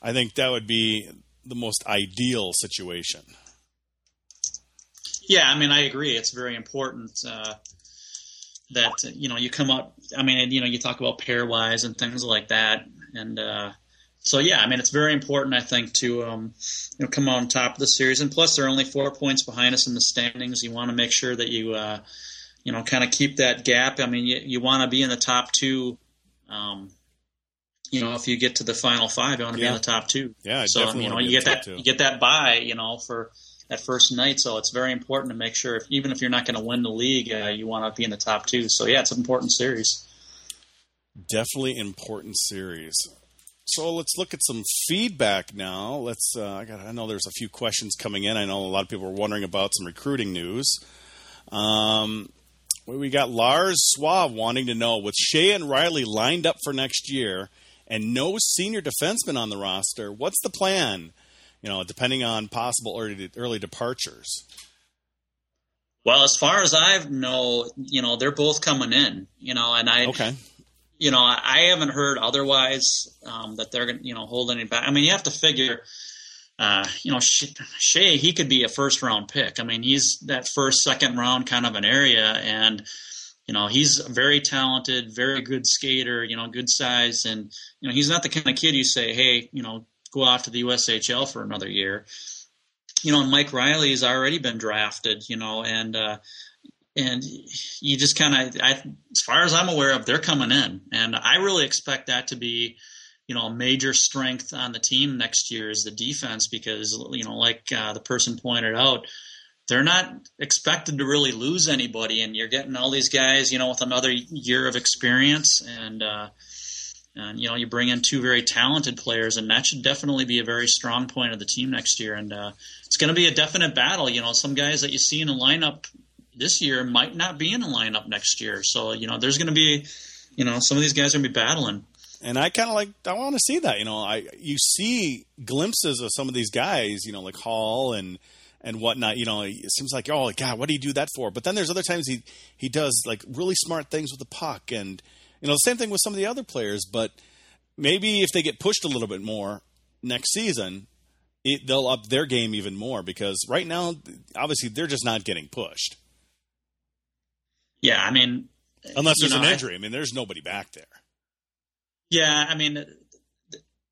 Speaker 1: I think that would be the most ideal situation.
Speaker 2: Yeah, I mean, I agree. It's very important uh, that you know you come up. I mean, you know, you talk about pairwise and things like that, and uh, so yeah, I mean, it's very important. I think to um, you know come on top of the series, and plus they're only four points behind us in the standings. You want to make sure that you uh, you know kind of keep that gap. I mean, you, you want to be in the top two. Um, you know, if you get to the final five, you want to
Speaker 1: Yeah.
Speaker 2: be in the top two.
Speaker 1: Yeah, I
Speaker 2: so
Speaker 1: definitely
Speaker 2: you know you get that
Speaker 1: two.
Speaker 2: you get that buy, you know, for that first night. So it's very important to make sure, if, even if you're not going to win the league, uh, you want to be in the top two. So yeah, it's an important series.
Speaker 1: Definitely important series. So let's look at some feedback now. Let's. Uh, I got. I know there's a few questions coming in. I know a lot of people are wondering about some recruiting news. Um, we got Lars Suave wanting to know with Skjei and Reilly lined up for next year and no senior defenseman on the roster. What's the plan? You know, depending on possible early early departures.
Speaker 2: Well, as far as I know, you know, they're both coming in. You know, and I
Speaker 1: Okay.
Speaker 2: You know, I haven't heard otherwise um, that they're going to, you know, hold any back. I mean, you have to figure, uh, you know, Sh- Skjei, he could be a first round pick. I mean, he's that first, second round kind of an area. And, you know, he's very talented, very good skater, you know, good size. And, you know, he's not the kind of kid you say, hey, you know, go off to the USHL for another year. You know, and Mike Reilly's already been drafted, you know, and, uh, and you just kind of, as far as I'm aware of, they're coming in, and I really expect that to be, you know, a major strength on the team next year is the defense because you know, like uh, the person pointed out, they're not expected to really lose anybody, and you're getting all these guys, you know, with another year of experience, and uh, and you know, you bring in two very talented players, and that should definitely be a very strong point of the team next year, and uh, it's going to be a definite battle. You know, some guys that you see in the lineup this year might not be in the lineup next year. So, you know, there's going to be, you know, some of these guys are going to be battling.
Speaker 1: And I kind of like I want to see that. You know, I you see glimpses of some of these guys. You know, like Holl and and whatnot. You know, it seems like oh God, what do you do that for? But then there's other times he he does like really smart things with the puck, and you know, the same thing with some of the other players. But maybe if they get pushed a little bit more next season, it, they'll up their game even more because right now, obviously, they're just not getting pushed
Speaker 2: Yeah, I mean,
Speaker 1: unless there's
Speaker 2: know,
Speaker 1: an injury. I mean, there's nobody back there.
Speaker 2: Yeah, I mean,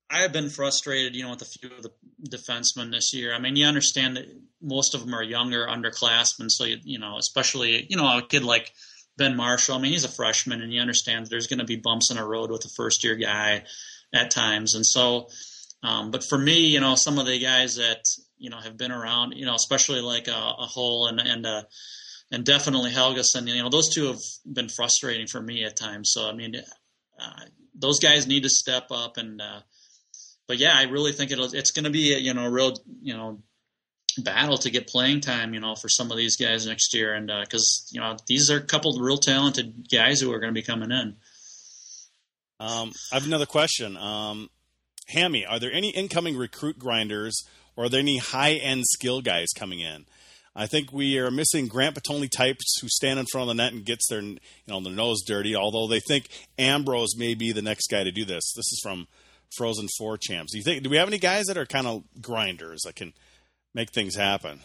Speaker 2: I have been frustrated, you know, with a few of the defensemen this year. I mean, you understand that most of them are younger, underclassmen, so you, you know, especially you know a kid like Ben Marshall. I mean, he's a freshman, and you understand that there's going to be bumps in the road with a first year guy at times, and so. Um, but for me, you know, some of the guys that you know have been around, you know, especially like a, a Holl and and uh, and definitely Helgeson, you know, those two have been frustrating for me at times. So I mean, uh, those guys need to step up and uh, but yeah i really think it'll it's going to be a, you know a real you know battle to get playing time you know for some of these guys next year and because you know these are a couple of real talented guys who are going to be coming in
Speaker 1: Um, I have another question. Um, Hammy, are there any incoming recruit grinders or are there any high end skill guys coming in? I think we are missing Grant Potulny types who stand in front of the net and gets their you know their nose dirty. Although they think Ambroz may be the next guy to do this. This is from Frozen Four Champs. Do you think? Do we have any guys that are kind of grinders that can make things happen?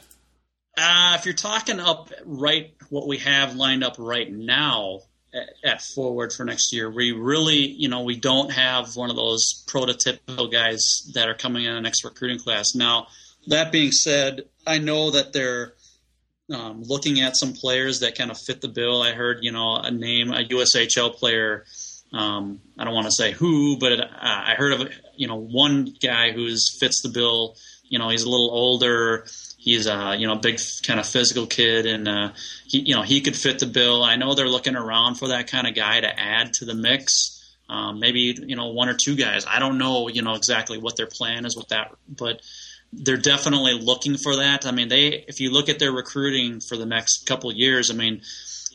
Speaker 2: uh, if you're talking up right what we have lined up right now at, at forward for next year we really you know we don't have one of those prototypical guys that are coming in the next recruiting class now that being said i know that they're um, looking at some players that kind of fit the bill. I heard, you know, a name, a USHL player. Um, I don't want to say who, but uh, I heard of, you know, one guy who's fits the bill. You know, he's a little older. He's a, you know, big kind of physical kid, and uh, he, you know, he could fit the bill. I know they're looking around for that kind of guy to add to the mix. Um, maybe you know one or two guys. I don't know, you know, exactly what their plan is with that, but they're definitely looking for that. I mean, they if you look at their recruiting for the next couple years, I mean,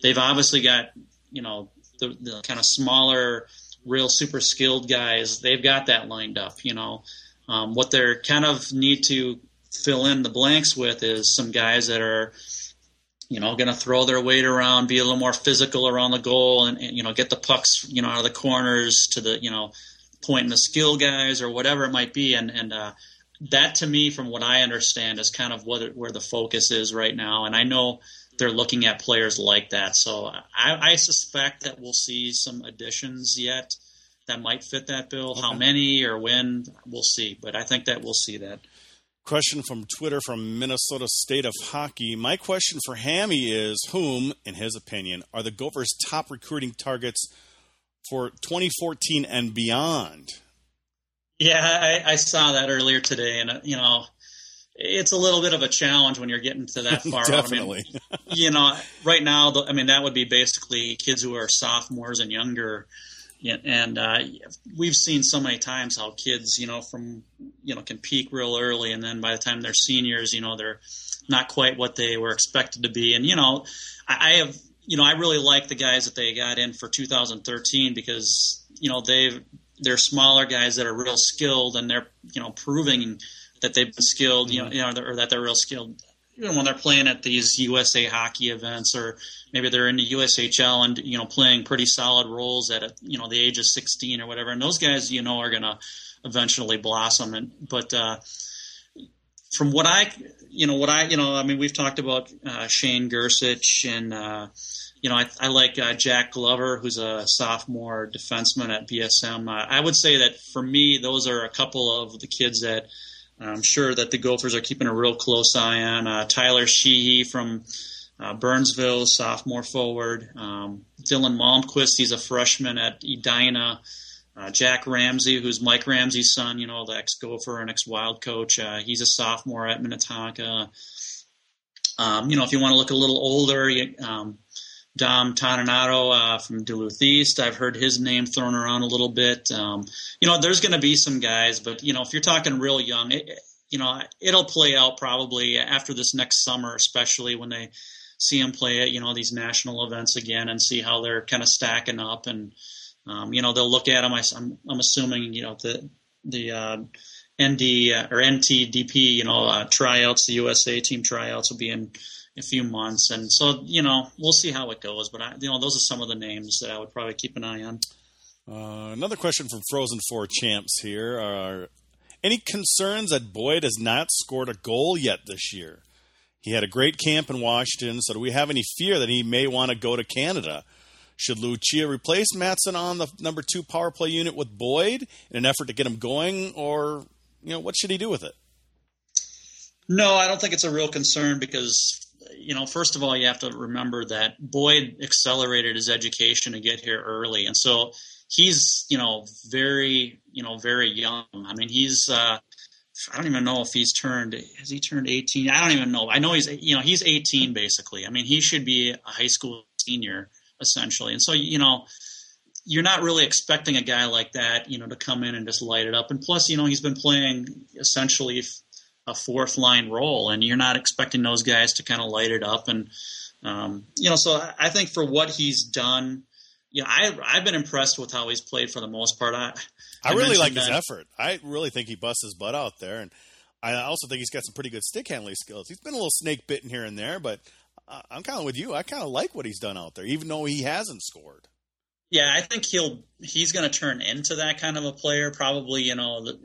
Speaker 2: they've obviously got you know the, the kind of smaller, real super skilled guys. They've got that lined up. You know, um, what they're kind of need to fill in the blanks with is some guys that are you know going to throw their weight around, be a little more physical around the goal, and, and you know get the pucks you know out of the corners to the you know point in the skill guys or whatever it might be, and and uh, that to me, from what I understand, is kind of what where the focus is right now. And I know they're looking at players like that. So I, I suspect that we'll see some additions yet that might fit that bill. Okay. How many or when, we'll see. But I think that we'll see that.
Speaker 1: Question from Twitter from Minnesota State of Hockey. My question for Hammy is whom, in his opinion, are the Gophers' top recruiting targets for 2014 and beyond?
Speaker 2: Yeah, I, I saw that earlier today, and uh, you know, it's a little bit of a challenge when you're getting to that far.
Speaker 1: Definitely.
Speaker 2: I mean, you know, right now, I mean, that would be basically kids who are sophomores and younger. And uh, we've seen so many times how kids, you know, from you know, can peak real early, and then by the time they're seniors, you know, they're not quite what they were expected to be. And you know, I, I have, you know, I really like the guys that they got in for 2013 because you know they've they're smaller guys that are real skilled and they're you know proving that they've been skilled, you know, you know, or that they're real skilled. Even when they're playing at these USA hockey events, or maybe they're in the USHL and you know playing pretty solid roles at a, you know the age of 16 or whatever, and those guys you know are going to eventually blossom. And but uh, from what I, you know, what I, you know, I mean, we've talked about uh, Shane Gersich and. Uh, you know, I, I like uh, Jack Glover, who's a sophomore defenseman at BSM. Uh, I would say that for me, those are a couple of the kids that I'm sure that the Gophers are keeping a real close eye on. Uh, Tyler Sheehy from uh, Burnsville, sophomore forward. Um, Dylan Malmquist, he's a freshman at Edina. Uh, Jack Ramsey, who's Mike Ramsey's son, you know, the ex Gopher and ex Wild coach. Uh, he's a sophomore at Minnetonka. Um, you know, if you want to look a little older, you, um, Dom Toninato uh, from Duluth East. I've heard his name thrown around a little bit. Um, you know, there's going to be some guys, but you know, if you're talking real young, it, you know, it'll play out probably after this next summer, especially when they see them play at you know these national events again and see how they're kind of stacking up, and um, you know, they'll look at them. I, am I'm assuming you know the the uh, ND uh, or NTDP, you know, uh, tryouts, the USA team tryouts will be in a few months, and so you know we'll see how it goes. But I, you know those are some of the names that I would probably keep an eye on.
Speaker 1: Uh, another question from Frozen Four Champs here: Are any concerns that Boyd has not scored a goal yet this year? He had a great camp in Washington, so do we have any fear that he may want to go to Canada? Should Lucia replace Matson on the number two power play unit with Boyd in an effort to get him going, or you know what should he do with it?
Speaker 2: No, I don't think it's a real concern because you know, first of all, you have to remember that Boyd accelerated his education to get here early, and so he's, you know, very, you know, very young. I mean, he's, uh, I don't even know if he's turned, has he turned 18? I don't even know. I know he's, you know, he's 18 basically. I mean, he should be a high school senior essentially, and so you know. You're not really expecting a guy like that, you know, to come in and just light it up. And plus, you know, he's been playing essentially a fourth line role, and you're not expecting those guys to kind of light it up. And um, you know, so I think for what he's done, you know, I I've been impressed with how he's played for the most part. I
Speaker 1: I, I really like his effort. I really think he busts his butt out there, and I also think he's got some pretty good stick handling skills. He's been a little snake bitten here and there, but I'm kind of with you. I kind of like what he's done out there, even though he hasn't scored.
Speaker 2: Yeah, I think he'll he's going to turn into that kind of a player. Probably, you know, the,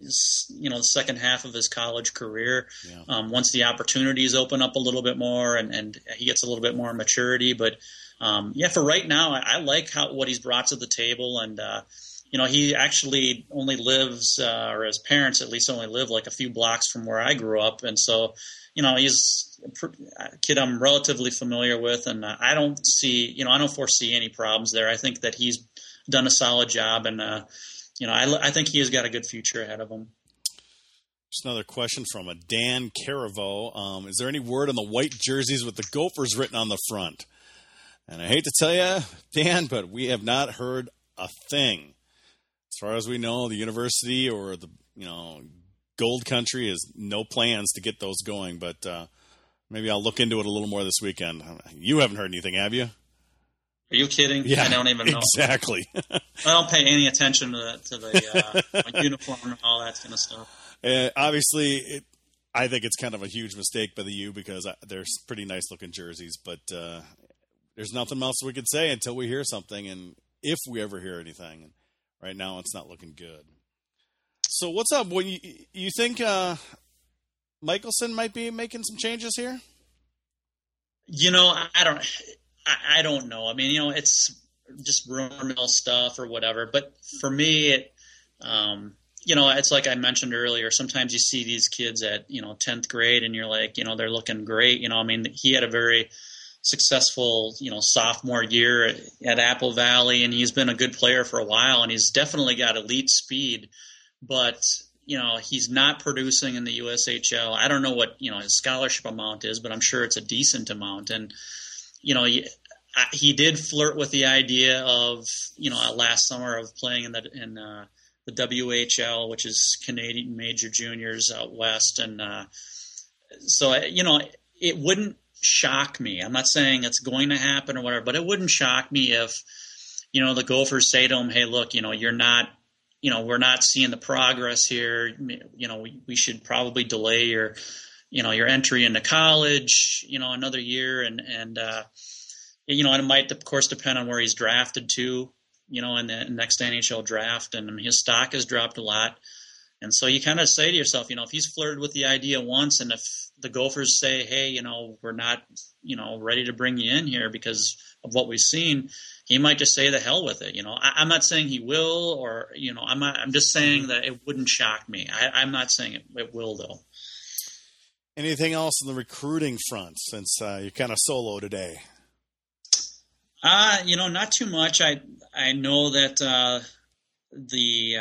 Speaker 2: you know, the second half of his college career. Yeah. Um, once the opportunities open up a little bit more, and, and he gets a little bit more maturity. But um, yeah, for right now, I, I, like how what he's brought to the table, and uh, you know, he actually only lives, uh, or his parents at least only live like a few blocks from where I grew up, and so you know, he's a kid I'm relatively familiar with, and I don't see, you know, I don't foresee any problems there. I think that he's done a solid job, and uh, you know, I, I think he has got a good future ahead of him.
Speaker 1: Just another question from a Dan Caravo. Um, is there any word on the white jerseys with the Gophers written on the front? And I hate to tell you, Dan, but we have not heard a thing. As far as we know, the university or the you know Gold Country has no plans to get those going, but uh, maybe I'll look into it a little more this weekend. You haven't heard anything, have you?
Speaker 2: Are you kidding?
Speaker 1: Yeah,
Speaker 2: I don't even know.
Speaker 1: Exactly.
Speaker 2: I don't pay any attention to the, to the uh, uniform and all that kind of stuff.
Speaker 1: Uh, obviously, it, I think it's kind of a huge mistake by the U because I, they're pretty nice looking jerseys, but uh, there's nothing else we could say until we hear something, and if we ever hear anything. Right now, it's not looking good. So what's up? When you you think uh, Michelson might be making some changes here?
Speaker 2: You know, I don't, I, I don't know. I mean, you know, it's just rumor mill stuff or whatever. But for me, it, um, you know, it's like I mentioned earlier. Sometimes you see these kids at you know tenth grade, and you're like, you know, they're looking great. You know, I mean, he had a very successful, you know, sophomore year at, Apple Valley, and he's been a good player for a while, and he's definitely got elite speed. But you know, he's not producing in the USHL. I don't know what you know his scholarship amount is, but I'm sure it's a decent amount. And you know, he, he did flirt with the idea of you know last summer of playing in the in uh, the WHL, which is Canadian Major Juniors out west, and uh, so you know it wouldn't shock me. I'm not saying it's going to happen or whatever, but it wouldn't shock me if you know the Gophers say to him, "Hey, look, you know you're not." You know, we're not seeing the progress here. You know, we, we should probably delay your, you know, your entry into college, you know, another year. And, and, uh, you know, and it might, of course, depend on where he's drafted to you know, in the next NHL draft, and his stock has dropped a lot. And so you kind of say to yourself, you know, if he's flirted with the idea once, and if the Gophers say, hey, you know, we're not, you know, ready to bring you in here because of what we've seen, he might just say the hell with it. You know, I, am not saying he will, or you know, I'm not, I'm just saying that it wouldn't shock me. I, am not saying it, it, will though.
Speaker 1: Anything else on the recruiting front since uh, you're kind of solo today?
Speaker 2: Uh, you know, not too much. I I know that uh, the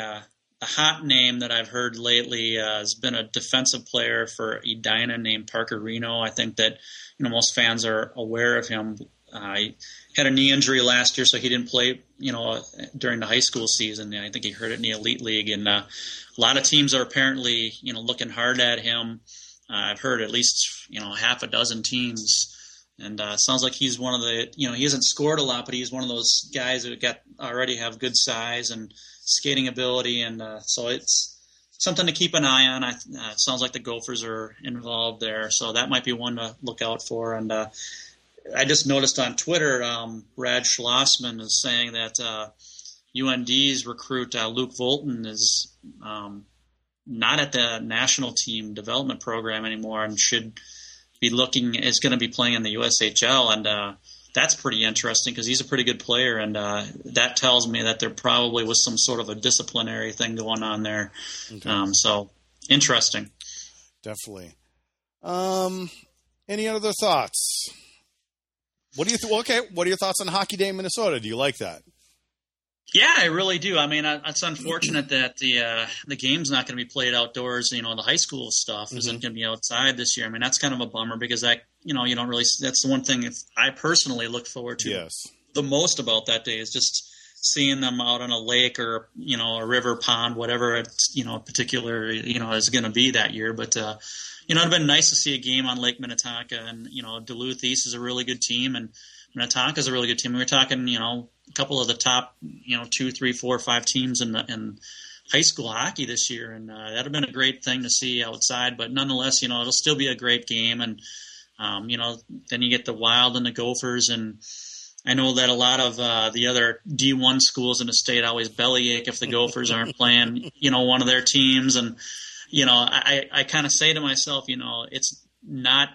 Speaker 2: the hot name that I've heard lately uh, has been a defensive player for Edina named Parker Reno. I think that you know most fans are aware of him. Uh, he had a knee injury last year, so he didn't play. You know, during the high school season, I think he hurt it in the elite league, and uh, a lot of teams are apparently you know looking hard at him. Uh, I've heard at least you know half a dozen teams and uh, sounds like he's one of the you know he hasn't scored a lot, but he's one of those guys that got already have good size and skating ability, and uh, so it's something to keep an eye on. I, uh, sounds like the Gophers are involved there, so that might be one to look out for. And uh, I just noticed on Twitter, um, Brad Schlossman is saying that UND's uh, recruit uh, Luke Volton is um, not at the national team development program anymore and should be looking is going to be playing in the USHL, and uh, that's pretty interesting because he's a pretty good player, and uh, that tells me that there probably was some sort of a disciplinary thing going on there. Okay. Um, so interesting.
Speaker 1: Definitely. Um, any other thoughts? What do you th- okay? What are your thoughts on Hockey Day Minnesota? Do you like that?
Speaker 2: Yeah, I really do. I mean, it's unfortunate that the uh, the game's not going to be played outdoors. You know, the high school stuff mm-hmm. isn't going to be outside this year. I mean, that's kind of a bummer because that you know you don't really. That's the one thing if I personally look forward to
Speaker 1: yes.
Speaker 2: the most about that day is just seeing them out on a lake or you know a river, pond, whatever it's you know particular you know is going to be that year. But uh, you know, it'd been nice to see a game on Lake Minnetonka, and you know, Duluth East is a really good team, and Minnetonka is a really good team. We were talking, you know, a couple of the top, you know, two, three, four, five teams in the in high school hockey this year, and uh, that'd have been a great thing to see outside. But nonetheless, you know, it'll still be a great game, and um, you know, then you get the Wild and the Gophers, and I know that a lot of uh, the other D1 schools in the state always bellyache if the Gophers aren't playing, you know, one of their teams, and you know, I I kind of say to myself, you know, it's not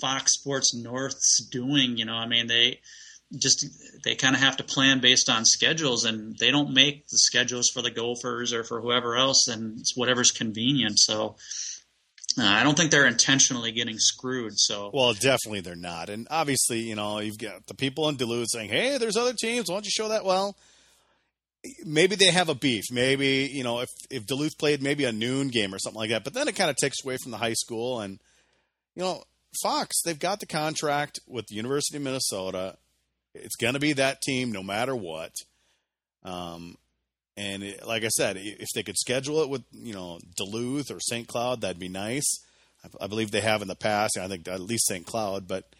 Speaker 2: Fox Sports North's doing. You know, I mean, they just they kind of have to plan based on schedules and they don't make the schedules for the Gophers or for whoever else and it's whatever's convenient so uh, I don't think they're intentionally getting screwed. So,
Speaker 1: well, definitely they're not. And obviously, you know, you've got the people in Duluth saying, "Hey, there's other teams. Why don't you show that?" Well, maybe they have a beef. Maybe you know, if if Duluth played maybe a noon game or something like that, but then it kind of takes away from the high school. And you know, Fox, they've got the contract with the University of Minnesota. It's going to be that team no matter what. Um, and it, like I said, if they could schedule it with you know Duluth or St. Cloud, that'd be nice. I, I believe they have in the past. I think at least St. Cloud, but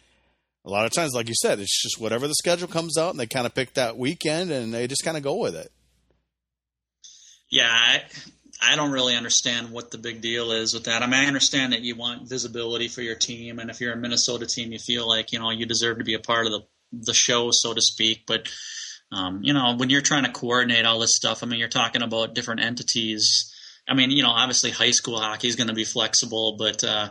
Speaker 1: a lot of times, like you said, it's just whatever the schedule comes out, and they kind of pick that weekend, and they just kind of go with it.
Speaker 2: Yeah, I, I don't really understand what the big deal is with that. I mean, I understand that you want visibility for your team, and if you're a Minnesota team, you feel like you know you deserve to be a part of the the show, so to speak. But um, you know, when you're trying to coordinate all this stuff, I mean, you're talking about different entities. I mean, you know, obviously high school hockey is going to be flexible, but uh,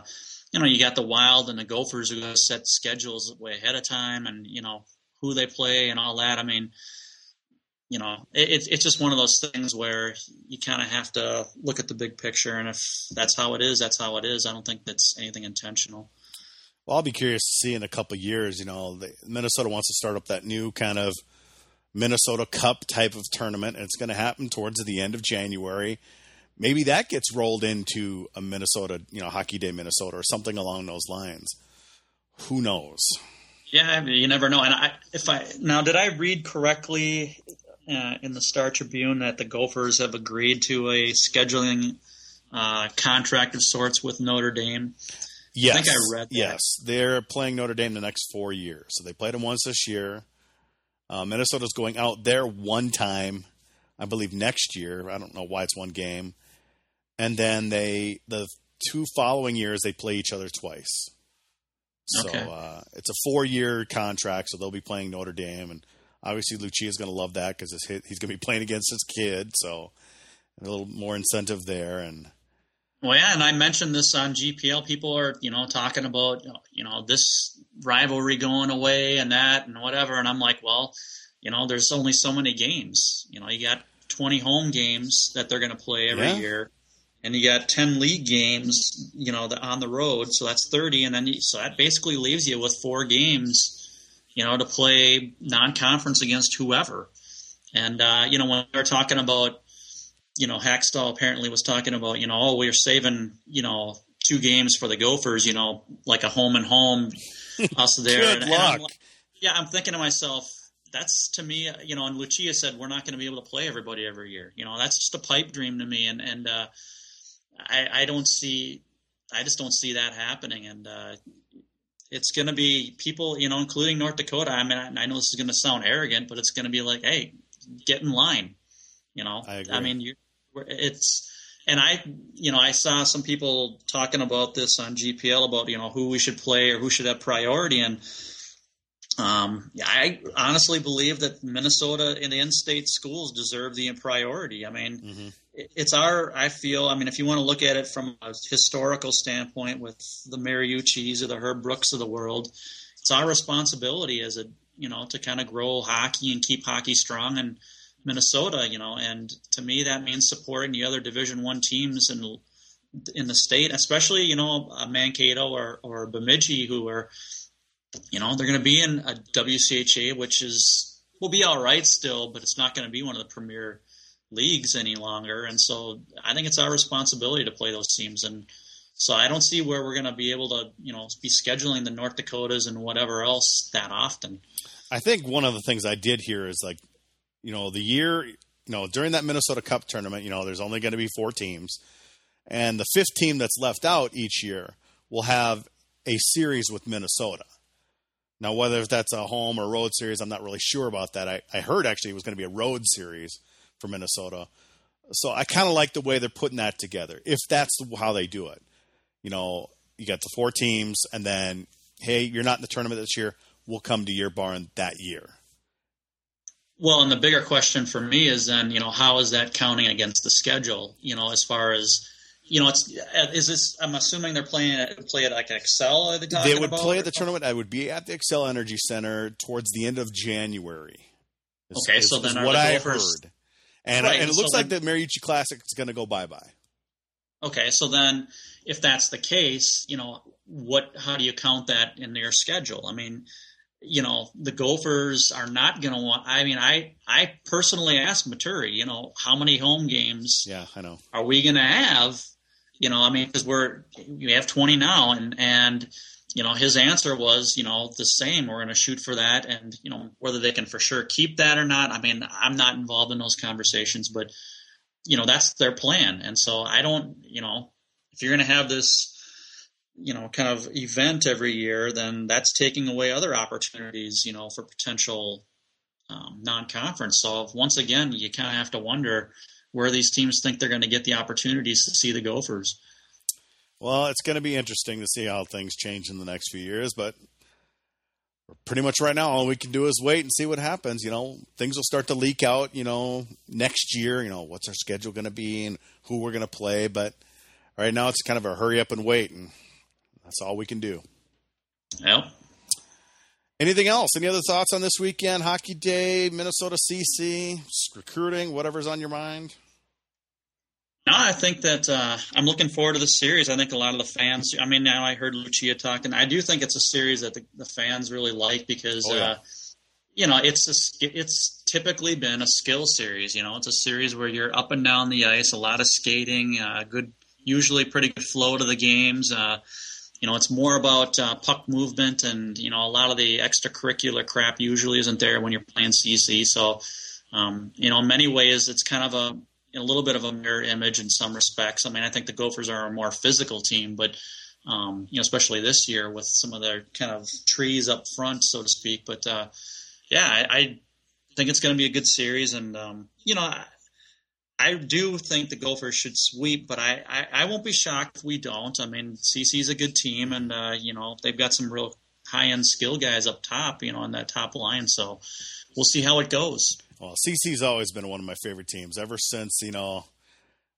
Speaker 2: you know, you got the Wild and the Gophers who set schedules way ahead of time, and you know who they play and all that. I mean, you know, it, it's just one of those things where you kind of have to look at the big picture, and if that's how it is, that's how it is. I don't think that's anything intentional.
Speaker 1: Well, I'll be curious to see in a couple years. You know, the, Minnesota wants to start up that new kind of Minnesota Cup type of tournament, and it's going to happen towards the end of January. Maybe that gets rolled into a Minnesota, you know, Hockey Day Minnesota or something along those lines. Who knows?
Speaker 2: Yeah, you never know. And I, if I now did I read correctly uh, in the Star Tribune that the Gophers have agreed to a scheduling uh, contract of sorts with Notre Dame?
Speaker 1: Yes,
Speaker 2: I think I read that.
Speaker 1: Yes, they're playing Notre Dame the next four years. So they played them once this year. Uh, Minnesota's going out there one time, I believe next year. I don't know why it's one game, and then they the two following years they play each other twice. So
Speaker 2: Okay.
Speaker 1: uh, it's a four year contract, so they'll be playing Notre Dame, and obviously Lucia's going to love that because he's going to be playing against his kid, so a little more incentive there. And
Speaker 2: Well, yeah, and I mentioned this on GPL. People are, you know, talking about, you know, this rivalry going away and that and whatever. And I'm like, well, you know, there's only so many games. You know, you got 20 home games that they're going to play every
Speaker 1: Yeah.
Speaker 2: year, and you got 10 league games, you know, the, on the road. So that's 30, and then you, so that basically leaves you with four games, you know, to play non-conference against whoever. And uh, you know, when they're talking about you know, Hakstol apparently was talking about, you know, oh, we're saving, you know, two games for the Gophers, you know, like a home and home, us there.
Speaker 1: Good
Speaker 2: and, and I'm
Speaker 1: luck.
Speaker 2: like- yeah, I'm thinking to myself, that's to me, you know, and Lucia said we're not going to be able to play everybody every year. You know, that's just a pipe dream to me, and and uh, I I don't see, I just don't see that happening, and uh, it's going to be people, you know, including North Dakota. I mean, I, I know this is going to sound arrogant, but it's going to be like, hey, get in line. You know,
Speaker 1: I agree.
Speaker 2: mean, you, it's, and I, you know, I saw some people talking about this on GPL about you know who we should play or who should have priority, and um, I honestly believe that Minnesota and the in-state schools deserve the priority. I mean,
Speaker 1: Mhm.
Speaker 2: it's our. I feel. I mean, if you want to look at it from a historical standpoint, with the Mariucci's or the Herb Brooks of the world, it's our responsibility as a you know to kind of grow hockey and keep hockey strong in Minnesota. You know, and to me that means supporting the other Division One teams in in the state, especially you know a Mankato or or Bemidji who are you know they're going to be in a WCHA, which is will be all right still, but it's not going to be one of the premier leagues any longer. And so I think it's our responsibility to play those teams. And so I don't see where we're going to be able to you know be scheduling the North Dakotas and whatever else that often.
Speaker 1: I think one of the things I did here is like, you know, the year, you know, during that Minnesota Cup tournament, you know, there's only going to be four teams, and the fifth team that's left out each year will have a series with Minnesota. Now, whether that's a home or road series, I'm not really sure about that. I, I heard actually it was going to be a road series for Minnesota. So I kind of like the way they're putting that together, if that's how they do it. You know, you got the four teams, and then, hey, you're not in the tournament this year. We'll come to your barn that year.
Speaker 2: Well, and the bigger question for me is then, you know, how is that counting against the schedule? You know, as far as, you know, it's is this? I'm assuming they're playing it, play it like Xcel. Are they
Speaker 1: They would play at the tournament. I would be at the Xcel Energy Center towards the end of January. is-
Speaker 2: Okay,
Speaker 1: is-
Speaker 2: so then
Speaker 1: what I heard, and
Speaker 2: Right,
Speaker 1: and it
Speaker 2: so
Speaker 1: looks like
Speaker 2: then-
Speaker 1: the Mariucci Classic is going to go bye bye.
Speaker 2: Okay, so then if that's the case, you know, what how do you count that in their schedule? I mean, you know, the Gophers are not going to want I mean, I I personally asked Maturi, you know, how many home games
Speaker 1: Yeah, I know.
Speaker 2: are we going to have? You know, I mean, because we're we have 20 now and and you know, his answer was, you know, the same. We're going to shoot for that, and you know, whether they can for sure keep that or not. I mean, I'm not involved in those conversations, but you know, that's their plan. And so I don't, you know, if you're going to have this, you know, kind of event every year, then that's taking away other opportunities, you know, for potential um, non-conference. So once again, you kind of have to wonder where these teams think they're going to get the opportunities to see the Gophers.
Speaker 1: Well, it's going to be interesting to see how things change in the next few years, but pretty much right now, all we can do is wait and see what happens. You know, things will start to leak out. You know, next year. You know, what's our schedule going to be and who we're going to play. But right now, it's kind of a hurry up and wait, and that's all we can do.
Speaker 2: Yep.
Speaker 1: Anything else? Any other thoughts on this weekend? Hockey Day, Minnesota CC, recruiting, whatever's on your mind.
Speaker 2: No, I think that uh, I'm looking forward to the series. I think a lot of the fans. I mean, now I heard Lucia talking. I do think it's a series that the, the fans really like because, oh, yeah. uh, you know, it's a, it's typically been a skill series. You know, it's a series where you're up and down the ice, a lot of skating, uh, good, usually pretty good flow to the games. You know, it's more about uh, puck movement, and you know, a lot of the extracurricular crap usually isn't there when you're playing CC. So, um, you know, in many ways, it's kind of a a little bit of a mirror image in some respects. I mean, I think the Gophers are a more physical team, but um, you know, especially this year with some of their kind of trees up front, so to speak. But uh, yeah, I, I, think it's going to be a good series, and um, you know, I, I, do think the Gophers should sweep, but I, I, I, won't be shocked if we don't. I mean, CC is a good team, and uh, you know, they've got some real high end skill guys up top, you know, on that top line. So we'll see how it goes.
Speaker 1: Well, CC's always been one of my favorite teams ever since, you know,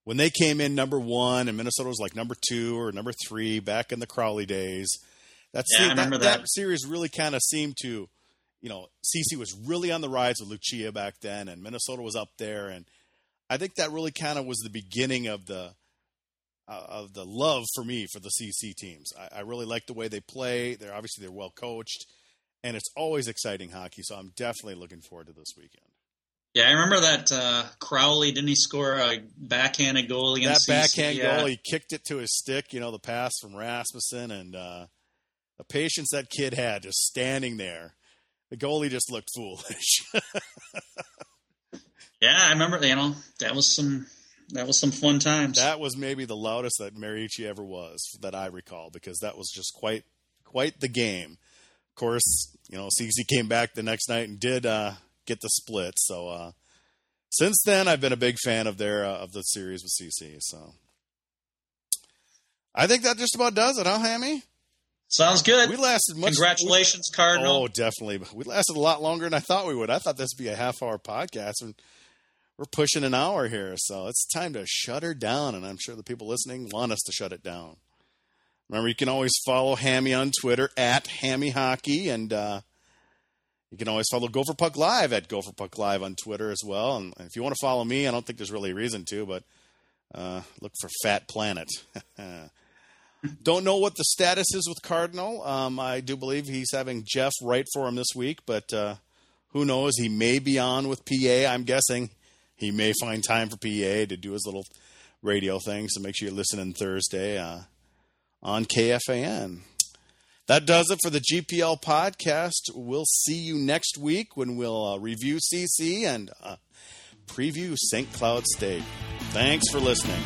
Speaker 1: when they came in number one and Minnesota was like number two or number three back in the Crowley days. That's
Speaker 2: yeah, that, that.
Speaker 1: that series really kind of seemed to, you know, CC was really on the rise with Lucia back then, and Minnesota was up there, and I think that really kind of was the beginning of the uh, of the love for me for the CC teams. I, I really like the way they play. They're obviously they're well coached, and it's always exciting hockey. So I'm definitely looking forward to this weekend.
Speaker 2: Yeah, I remember that uh, Crowley didn't he score a backhanded goal against
Speaker 1: that backhand yeah. goal? He kicked it to his stick. You know the pass from Rasmussen and uh, the patience that kid had just standing there. The goalie just looked foolish.
Speaker 2: yeah, I remember. You know that was some that was some fun times.
Speaker 1: That was maybe the loudest that Mariucci ever was that I recall because that was just quite quite the game. Of course, you know, CC came back the next night and did uh, get the split. So uh, since then, I've been a big fan of their uh, of the series with CC. So I think that just about does it, huh, Hammy?
Speaker 2: Sounds good.
Speaker 1: We lasted much.
Speaker 2: Congratulations, we, Cardinal.
Speaker 1: Oh, definitely. We lasted a lot longer than I thought we would. I thought this would be a half hour podcast, and we're pushing an hour here. So it's time to shut her down, and I'm sure the people listening want us to shut it down. Remember, you can always follow Hammy on Twitter at Hammy Hockey, and uh, you can always follow Gopher Puck Live at Gopher Puck Live on Twitter as well. And if you want to follow me, I don't think there's really a reason to, but uh, look for Fat Planet. don't know what the status is with Cardinal. Um, I do believe he's having Jeff write for him this week, but uh, who knows? He may be on with PA. I'm guessing he may find time for PA to do his little radio thing. So make sure you listen in Thursday uh, on KFAN. That does it for the GPL podcast. We'll see you next week when we'll uh, review CC and uh, preview St. Cloud State. Thanks for listening.